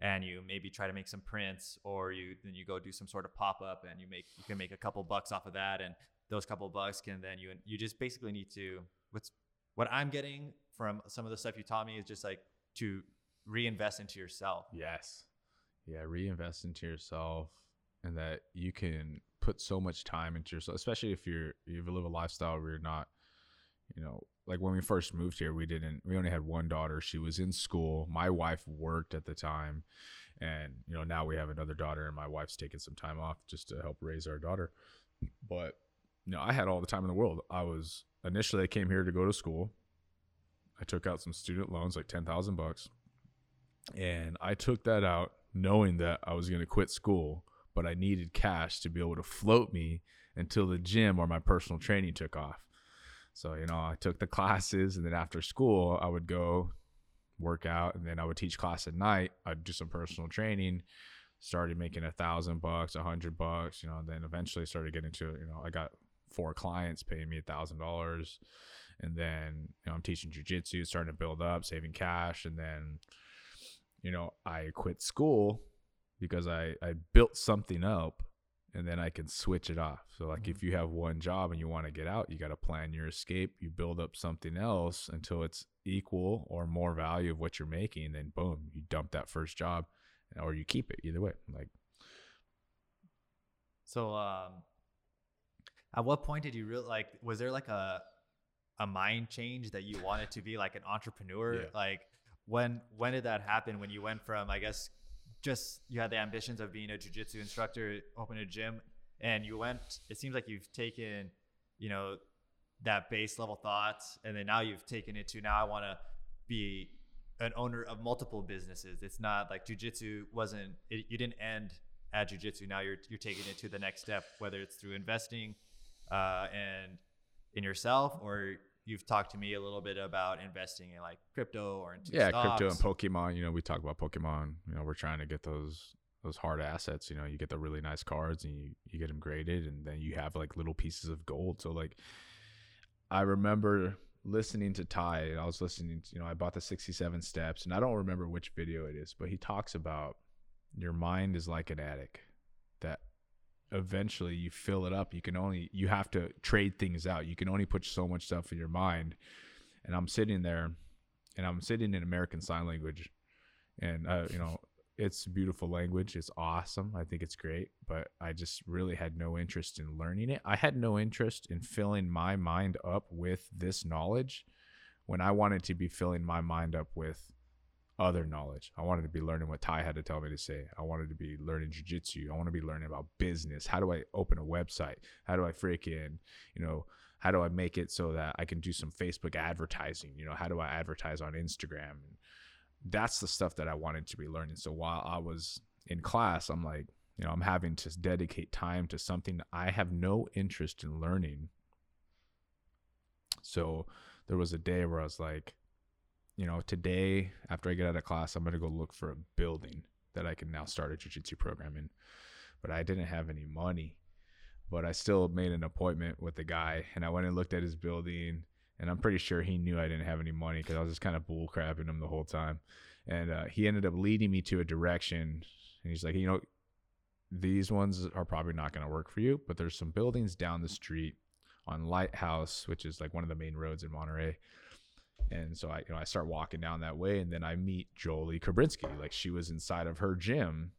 And you maybe try to make some prints or you then you go do some sort of pop-up and you make you can make a couple bucks off of that. And those couple bucks can then you you just basically need to what's what i'm getting from some of the stuff you taught me is just like to reinvest into yourself. Yes. Yeah, reinvest into yourself and that you can put so much time into yourself, especially if you're you live a lifestyle where you're not, you know, like when we first moved here, we didn't we only had one daughter. She was in school. My wife worked at the time. And, you know, now we have another daughter and my wife's taking some time off just to help raise our daughter. But, you know, I had all the time in the world. I was initially I came here to go to school. I took out some student loans, like ten thousand bucks and I took that out knowing that I was going to quit school, but I needed cash to be able to float me until the gym or my personal training took off. So, you know, I took the classes and then after school, I would go work out and then I would teach class at night. I'd do some personal training, started making a thousand bucks, a hundred bucks, you know, and then eventually started getting to, you know, I got four clients paying me a thousand dollars. And then, you know, I'm teaching jujitsu, starting to build up, saving cash. And then, you know, I quit school because I, I built something up and then I can switch it off. So like if you have one job and you want to get out, you got to plan your escape. You build up something else until it's equal or more value of what you're making. Then boom, you dump that first job or you keep it either way. Like so um at what point did you really like was there like a a mind change that you wanted to be like an entrepreneur Yeah. like when when did that happen when you went from i guess just you had the ambitions of being a jiu-jitsu instructor open a gym and you went it seems like you've taken you know that base level thoughts and then now you've taken it to now i want to be an owner of multiple businesses. It's not like jiu-jitsu wasn't it, you didn't end at jiu-jitsu. Now you're you're taking it to the next step whether it's through investing uh, and in yourself or you've talked to me a little bit about investing in like crypto or into yeah, crypto and. Pokemon. You know, we talk about Pokemon. You know, we're trying to get those those hard assets. You know, you get the really nice cards and you you get them graded, and then you have like little pieces of gold. So like, I remember listening to Tai. I was listening. To, you know, I bought the sixty seven steps, and I don't remember which video it is, but he talks about your mind is like an attic eventually you fill it up you can only you have to trade things out. You can only put so much stuff in your mind. And i'm sitting there and i'm sitting in american sign language and uh, you know it's a beautiful language. It's awesome. I think it's great but i just really had no interest in learning it. I had no interest in filling my mind up with this knowledge when i wanted to be filling my mind up with other knowledge. I wanted to be learning what Tai had to tell me to say. I wanted to be learning jujitsu. I want to be learning about business. How do I open a website? How do I freaking, you know, how do I make it so that I can do some Facebook advertising? You know, how do I advertise on Instagram? And that's the stuff that I wanted to be learning. So while I was in class, I'm like, you know, I'm having to dedicate time to something I have no interest in learning. So there was a day where I was like, you know, today after I get out of class, I'm gonna go look for a building that I can now start a jiu-jitsu program in. But I didn't have any money. but I still made an appointment with the guy, and I went and looked at his building, and I'm pretty sure he knew I didn't have any money because I was just kind of bull crapping him the whole time, and uh, he ended up leading me to a direction, and he's like, you know, these ones are probably not going to work for you, but there's some buildings down the street on Lighthouse, which is like one of the main roads in Monterey. And so I, you know, I start walking down that way, and then I meet Jolie Kabrinsky. Like she was inside of her gym,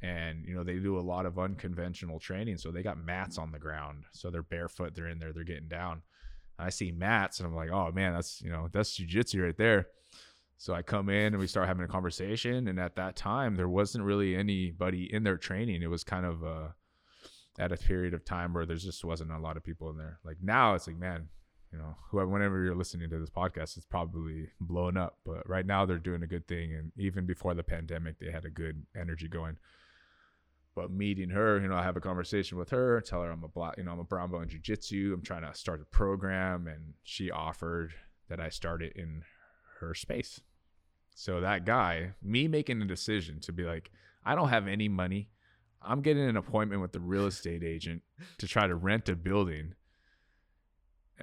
and you know they do a lot of unconventional training. So they got mats on the ground, so they're barefoot, they're in there, they're getting down. I see mats, and I'm like, oh man, that's you know that's jujitsu right there. So I come in and we start having a conversation. And at that time, there wasn't really anybody in their training. It was kind of uh, at a period of time where there just wasn't a lot of people in there. Like now, it's like, man, you know, whoever, whenever you're listening to this podcast, it's probably blown up. But right now, they're doing a good thing. And even before the pandemic, they had a good energy going. But meeting her, you know, I have a conversation with her, tell her I'm a black, you know, I'm a brown belt in jiu-jitsu. I'm trying to start a program, and she offered that I start it in her space. So that guy, me making a decision to be like, I don't have any money. I'm getting an appointment with the real estate agent to try to rent a building.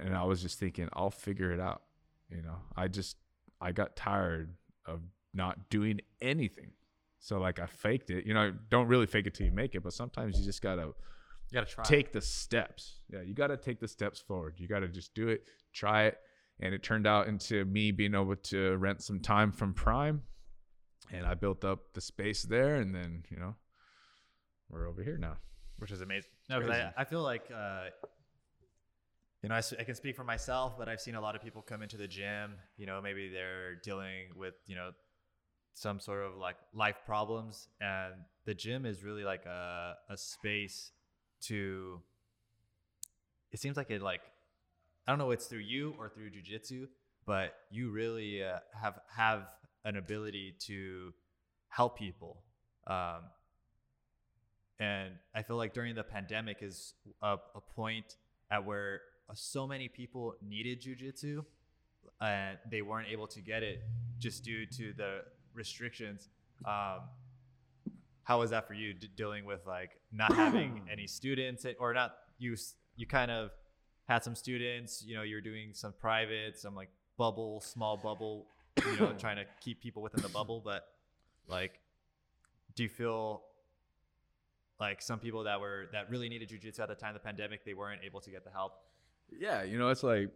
And I was just thinking, I'll figure it out. You know, I just, I got tired of not doing anything. So like I faked it. You know, don't really fake it till you make it, but sometimes you just gotta, you gotta try. Take the steps. Yeah, you gotta take the steps forward. You gotta just do it, try it, and it turned out into me being able to rent some time from Prime, and I built up the space there, and then you know we're over here now, which is amazing. No, because I, I feel like uh, you know I, I can speak for myself, but I've seen a lot of people come into the gym. You know, maybe they're dealing with you know some sort of like life problems, and the gym is really like a a space to. It seems like it like I don't know it's through you or through jujitsu, but you really uh, have have an ability to help people. Um, and I feel like during the pandemic is a, a point at where so many people needed jujitsu and they weren't able to get it just due to the restrictions. Um, how was that for you d- dealing with like not having any students or not you you kind of had some students, you know, you're doing some private, some like bubble, small bubble, you know, trying to keep people within the bubble. But like, do you feel like some people that were that really needed jujitsu at the time of the pandemic, they weren't able to get the help? Yeah, you know, it's like,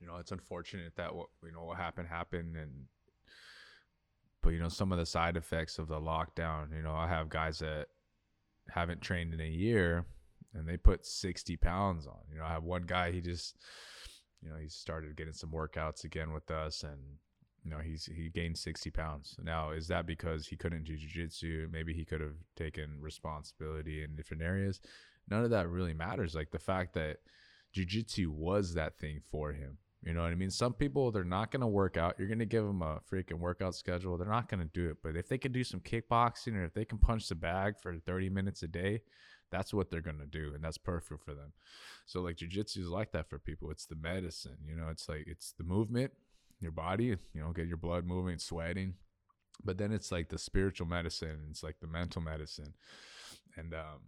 you know, it's unfortunate that what you know what happened happened, and but you know some of the side effects of the lockdown. You know, I have guys that haven't trained in a year and they put 60 pounds on. You know, I have one guy, he just, you know, he started getting some workouts again with us and, you know, he's, he gained 60 pounds. Now, is that because he couldn't do jujitsu? Maybe he could have taken responsibility in different areas. None of that really matters. Like the fact that jujitsu was that thing for him. You know what I mean? Some people, they're not to work out. You're to give them a freaking workout schedule. They're not to do it. But if they can do some kickboxing or if they can punch the bag for 30 minutes a day, that's what they're gonna do, and that's perfect for them. So like jujitsu is like that for people. It's the medicine, you know. It's like it's the movement, your body, you know, get your blood moving, sweating, but then it's like the spiritual medicine. It's like the mental medicine, and um,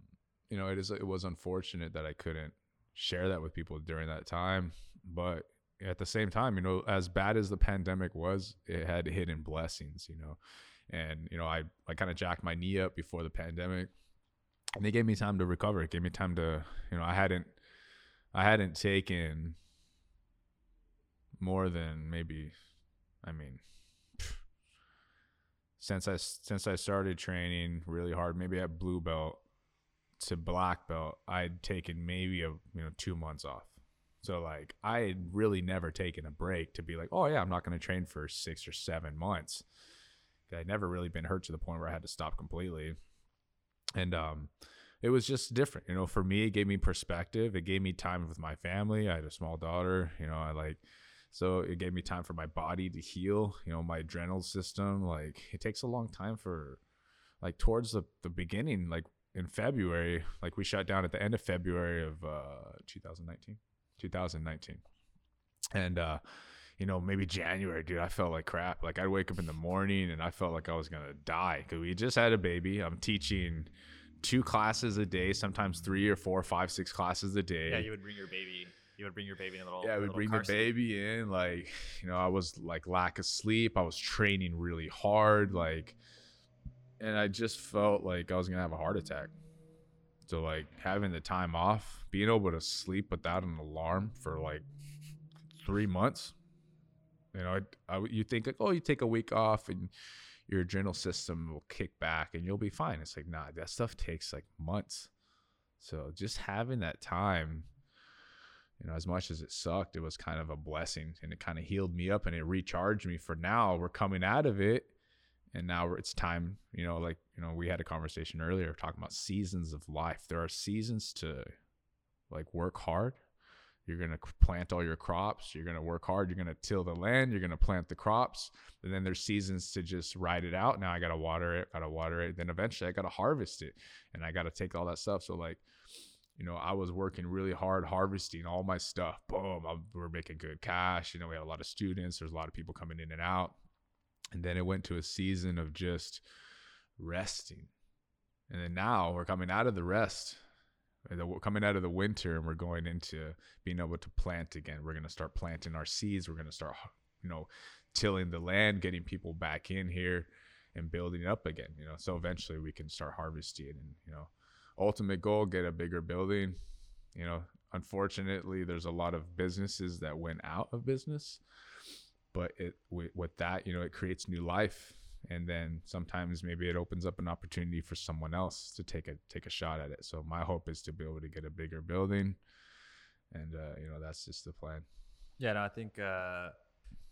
you know, it is. It was unfortunate that I couldn't share that with people during that time, but at the same time, you know, as bad as the pandemic was, it had hidden blessings, you know. And, you know, I, I kind of jacked my knee up before the pandemic and they gave me time to recover. It gave me time to, you know, I hadn't, I hadn't taken more than maybe, I mean, since I since I started training really hard, maybe at blue belt to black belt, I'd taken maybe a you know two months off. So like I had really never taken a break to be like, oh yeah, I'm not going to train for six or seven months. I'd never really been hurt to the point where I had to stop completely and um, it was just different. You know, for me, it gave me perspective. It gave me time with my family. I had a small daughter. You know, I like so it gave me time for my body to heal. You know, my adrenal system. Like it takes a long time for, like towards the the beginning, like in February, like we shut down at the end of February of uh 2019, 2019, and uh you know, maybe January, dude, I felt like crap. Like I'd wake up in the morning and I felt like I was gonna die because we just had a baby. I'm teaching two classes a day, sometimes three or four, five, six classes a day. Yeah, you would bring your baby. You would bring your baby in a little. yeah, a we little bring the baby in. Like, you know, I was like lack of sleep. I was training really hard. Like, and I just felt like I was gonna have a heart attack. So like having the time off, being able to sleep without an alarm for like three months. You know, I, I, you think like, oh, you take a week off and your adrenal system will kick back and you'll be fine. It's like, nah, that stuff takes like months. So just having that time, you know, as much as it sucked, it was kind of a blessing and it kind of healed me up and it recharged me for now. We're coming out of it and now it's time, you know, like, you know, we had a conversation earlier talking about seasons of life. There are seasons to like work hard. You're going to plant all your crops. You're going to work hard. You're going to till the land. You're going to plant the crops. And then there's seasons to just ride it out. Now I got to water it, got to water it. Then eventually I got to harvest it and I got to take all that stuff. So, like, you know, I was working really hard harvesting all my stuff. Boom, I'm, we're making good cash. You know, we had a lot of students. There's a lot of people coming in and out. And then it went to a season of just resting. And then now we're coming out of the rest. Uh, we're coming out of the winter and we're going into being able to plant again. We're going to start planting our seeds. We're going to start, you know, tilling the land, getting people back in here and building it up again, you know. So eventually we can start harvesting and, you know, ultimate goal get a bigger building you know unfortunately there's a lot of businesses that went out of business but it with, with that you know it creates new life. And then sometimes maybe it opens up an opportunity for someone else to take a take a shot at it. So my hope is to be able to get a bigger building. And uh, you know that's just the plan. Yeah, no, I think uh,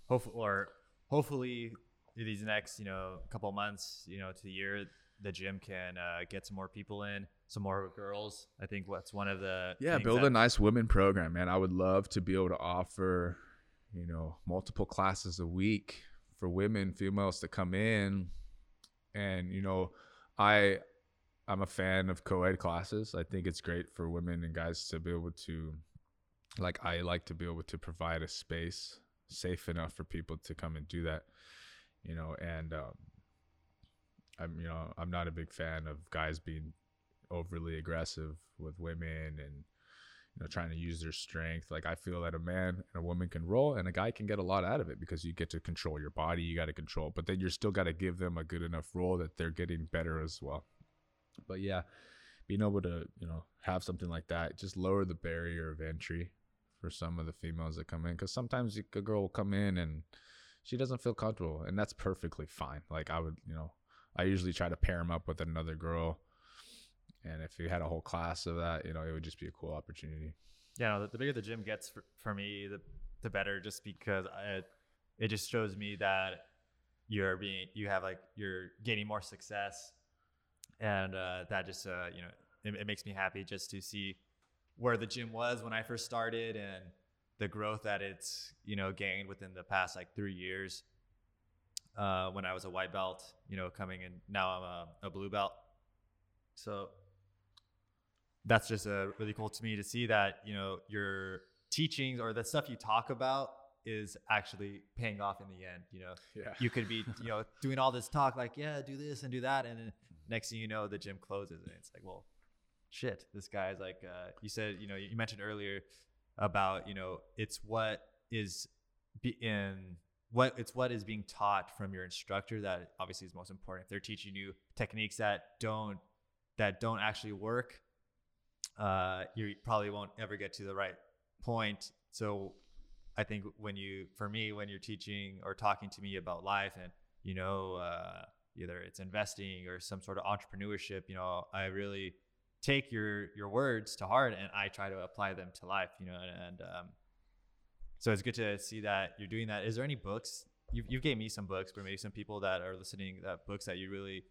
hopefully or hopefully these next you know couple months, you know, to the year, the gym can uh, get some more people in, some more girls. I think what's one of the yeah build that- a nice women program man. I would love to be able to offer you know multiple classes a week for women females to come in. And you know i i'm a fan of co-ed classes. I think it's great for women and guys to be able to like i like to be able to provide a space safe enough for people to come and do that you know and um i'm you know i'm not a big fan of guys being overly aggressive with women and know trying to use their strength like i feel that a man and a woman can roll and a guy can get a lot out of it because you get to control your body you got to control but then you're still got to give them a good enough role that they're getting better as well. But yeah being able to you know have something like that just lower the barrier of entry for some of the females that come in because sometimes a girl will come in and she doesn't feel comfortable and that's perfectly fine. Like i would you know i usually try to pair them up with another girl and if you had a whole class of that, you know, it would just be a cool opportunity. Yeah, no, the, the bigger the gym gets for, for me, the the better. Just because I, it just shows me that you're being, you have like you're gaining more success, and uh, that just uh, you know it, it makes me happy just to see where the gym was when I first started and the growth that it's you know gained within the past like three years. Uh, when I was a white belt, you know, coming in now I'm a, a blue belt. So that's just uh, really cool to me to see that you know your teachings or the stuff you talk about is actually paying off in the end you know Yeah. you could be you know doing all this talk like yeah do this and do that and then next thing you know the gym closes and it's like well shit this guy's like uh, you said you know you mentioned earlier about you know it's what is be in what it's what is being taught from your instructor that obviously is most important if they're teaching you techniques that don't that don't actually work uh, you probably won't ever get to the right point. So I think when you, for me, when you're teaching or talking to me about life and, you know, uh, either it's investing or some sort of entrepreneurship, you know, I really take your, your words to heart and I try to apply them to life, you know, and, and um, so it's good to see that you're doing that. Is there any books? You, you gave me some books, but maybe some people that are listening, that books that you really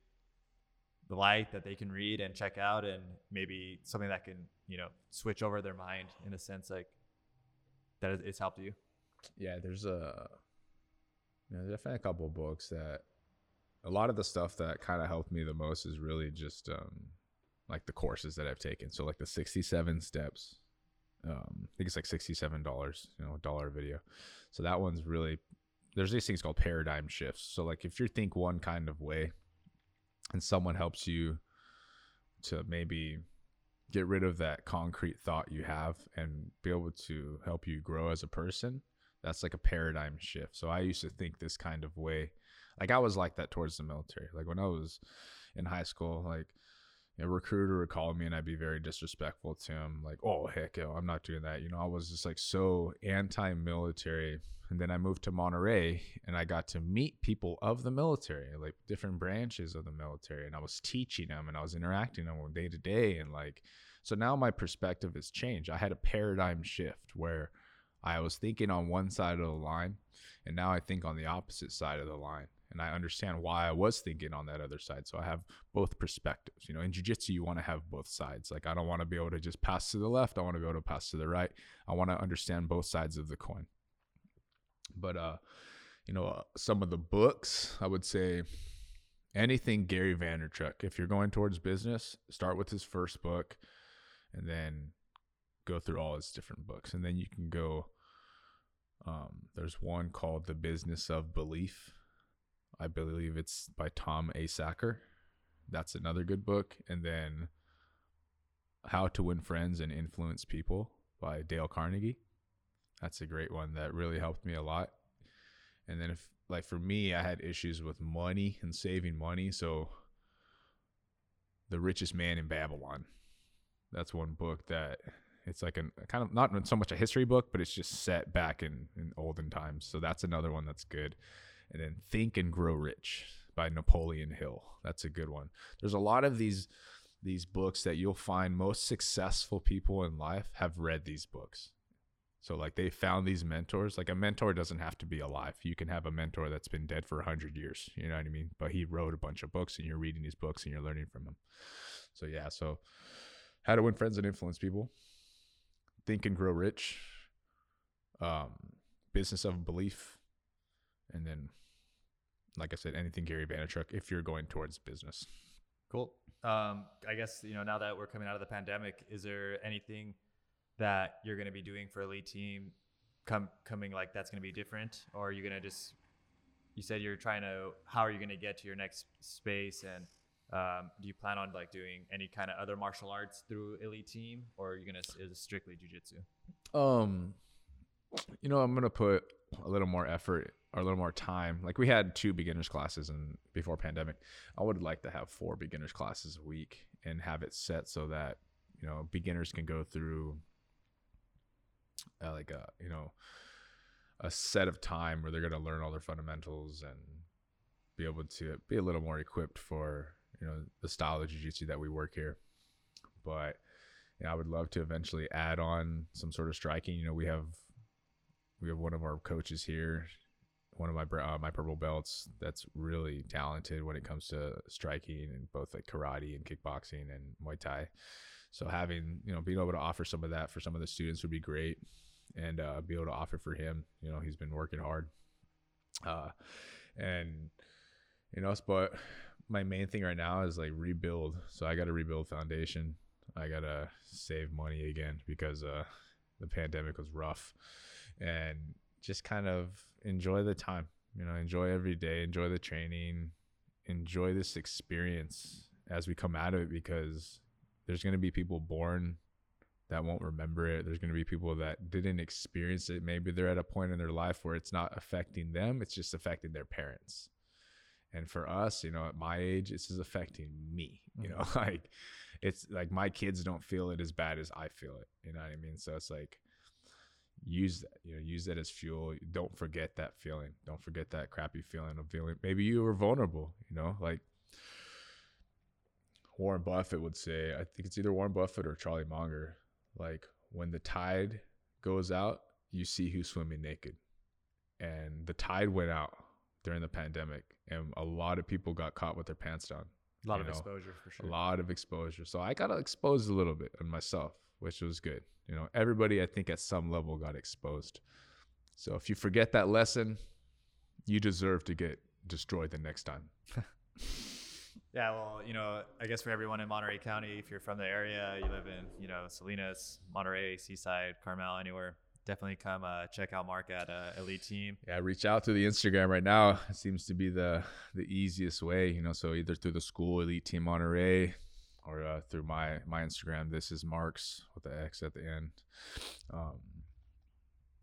like that they can read and check out and maybe something that can you know switch over their mind in a sense like that it's helped you Yeah, there's a you know, definitely a couple books that a lot of the stuff that kind of helped me the most is really just um like the courses that I've taken. So like the 67 steps. Um I think it's like $67, you know, a dollar video. So that one's really there's these things called paradigm shifts. So like if you think one kind of way and someone helps you to maybe get rid of that concrete thought you have and be able to help you grow as a person that's like a paradigm shift. So i used to think this kind of way. Like i was like that towards the military. Like when i was in high school like a recruiter would call me and I'd be very disrespectful to him, like, oh heck, yo, I'm not doing that. You know, I was just like so anti-military. And then I moved to Monterey and I got to meet people of the military, like different branches of the military. And I was teaching them and I was interacting with them day to day. And like, so now my perspective has changed. I had a paradigm shift where I was thinking on one side of the line and now I think on the opposite side of the line and I understand why I was thinking on that other side. So I have both perspectives. You know, in jiu-jitsu you want to have both sides. Like I don't want to be able to just pass to the left, I want to be able to pass to the right. I want to understand both sides of the coin. But uh you know, uh, some of the books, I would say anything Gary Vaynerchuk. If you're going towards business, start with his first book and then go through all his different books and then you can go um, there's one called The Business of Belief I believe it's by Tom Asacker. That's another good book. And then How to Win Friends and Influence People by Dale Carnegie. That's a great one that really helped me a lot. And then if like for me, I had issues with money and saving money, so The Richest Man in Babylon. That's one book that it's like a kind of not so much a history book, but it's just set back in, in olden times. So that's another one that's good and then Think and Grow Rich by Napoleon Hill. That's a good one. There's a lot of these these books that you'll find most successful people in life have read these books. So like they found these mentors. Like a mentor doesn't have to be alive. You can have a mentor that's been dead for a 100 years, you know what I mean? But he wrote a bunch of books and you're reading these books and you're learning from him. So yeah, so how to win friends and influence people. Think and grow rich. Um, business of belief and then like I said, anything Gary Vaynerchuk if you're going towards business. Cool. Um, I guess you know now that we're coming out of the pandemic, is there anything that you're going to be doing for Elite Team come coming like that's going to be different, or are you going to just you said you're trying to how are you going to get to your next space and um, do you plan on like doing any kind of other martial arts through elite team or are you gonna is it strictly jiu-jitsu um you know i'm gonna put a little more effort or a little more time. Like we had two beginners classes and before pandemic, I would like to have four beginners classes a week and have it set so that you know beginners can go through uh, like a you know a set of time where they're going to learn all their fundamentals and be able to be a little more equipped for you know the style of jiu-jitsu that we work here. But you know, I would love to eventually add on some sort of striking. You know we have we have one of our coaches here, one of my uh, my purple belts that's really talented when it comes to striking and both like karate and kickboxing and Muay Thai. So having you know being able to offer some of that for some of the students would be great, and uh, be able to offer for him. You know he's been working hard, uh, and you know but my main thing right now is like rebuild. So I got to rebuild foundation. I gotta save money again because uh, the pandemic was rough and just kind of enjoy the time. You know, enjoy every day, enjoy the training, enjoy this experience as we come out of it because there's going to be people born that won't remember it. There's going to be people that didn't experience it. Maybe they're at a point in their life where it's not affecting them, it's just affecting their parents. And for us, you know, at my age, this is affecting me. You know, mm-hmm. like it's like my kids don't feel it as bad as I feel it. You know what I mean? So it's like use that you know use that as fuel. Don't forget that feeling. Don't forget that crappy feeling of feeling maybe you were vulnerable you know like warren buffett would say i think it's either warren buffett or charlie munger like when the tide goes out you see who's swimming naked. And the tide went out during the pandemic and a lot of people got caught with their pants down a lot of know? exposure for sure. a lot of exposure. So i got exposed a little bit on myself which was good. You know, everybody I think at some level got exposed. So if you forget that lesson, you deserve to get destroyed the next time. yeah, well, you know, I guess for everyone in Monterey County, if you're from the area, you live in, you know, Salinas, Monterey, Seaside, Carmel, anywhere, definitely come uh, check out Mark at uh, Elite Team. Yeah, reach out to the Instagram right now. It seems to be the the easiest way, you know. So either through the school Elite Team Monterey, or uh, through my my Instagram. This is Marks with the X at the end. Um,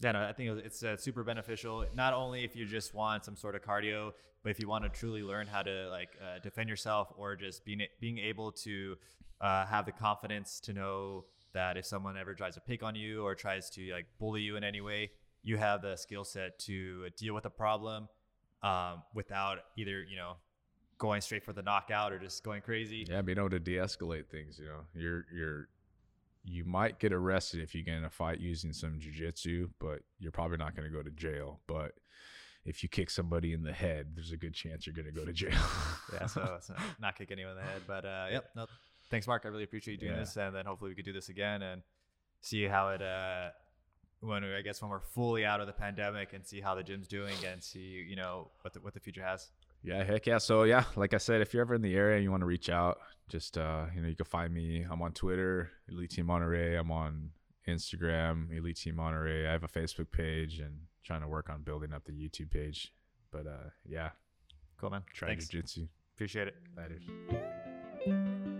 yeah, no, I think it's uh, super beneficial. Not only if you just want some sort of cardio, but if you want to truly learn how to like uh, defend yourself, or just being being able to uh, have the confidence to know that if someone ever tries to pick on you or tries to like bully you in any way, you have the skill set to deal with the problem um, without either you know going straight for the knockout or just going crazy. Yeah, being able to de-escalate things. You know, you're you're you might get arrested if you get in a fight using some jujitsu, but you're probably not going to go to jail. But if you kick somebody in the head, there's a good chance you're going to go to jail. yeah, so, so, not kick anyone in the head. But uh, yep, no, thanks, Mark. I really appreciate you doing yeah. this, and then hopefully we could do this again and see how it. Uh, when we, I guess when we're fully out of the pandemic and see how the gym's doing and see you know what the, what the future has. Yeah, heck yeah. So yeah, like I said, if you're ever in the area and you want to reach out, just uh, you know, you can find me. I'm on Twitter, Elite Team Monterey. I'm on Instagram, Elite Team Monterey. I have a Facebook page and trying to work on building up the YouTube page. But uh, yeah, cool man. Try Thanks. jiu-jitsu. Appreciate it. Later.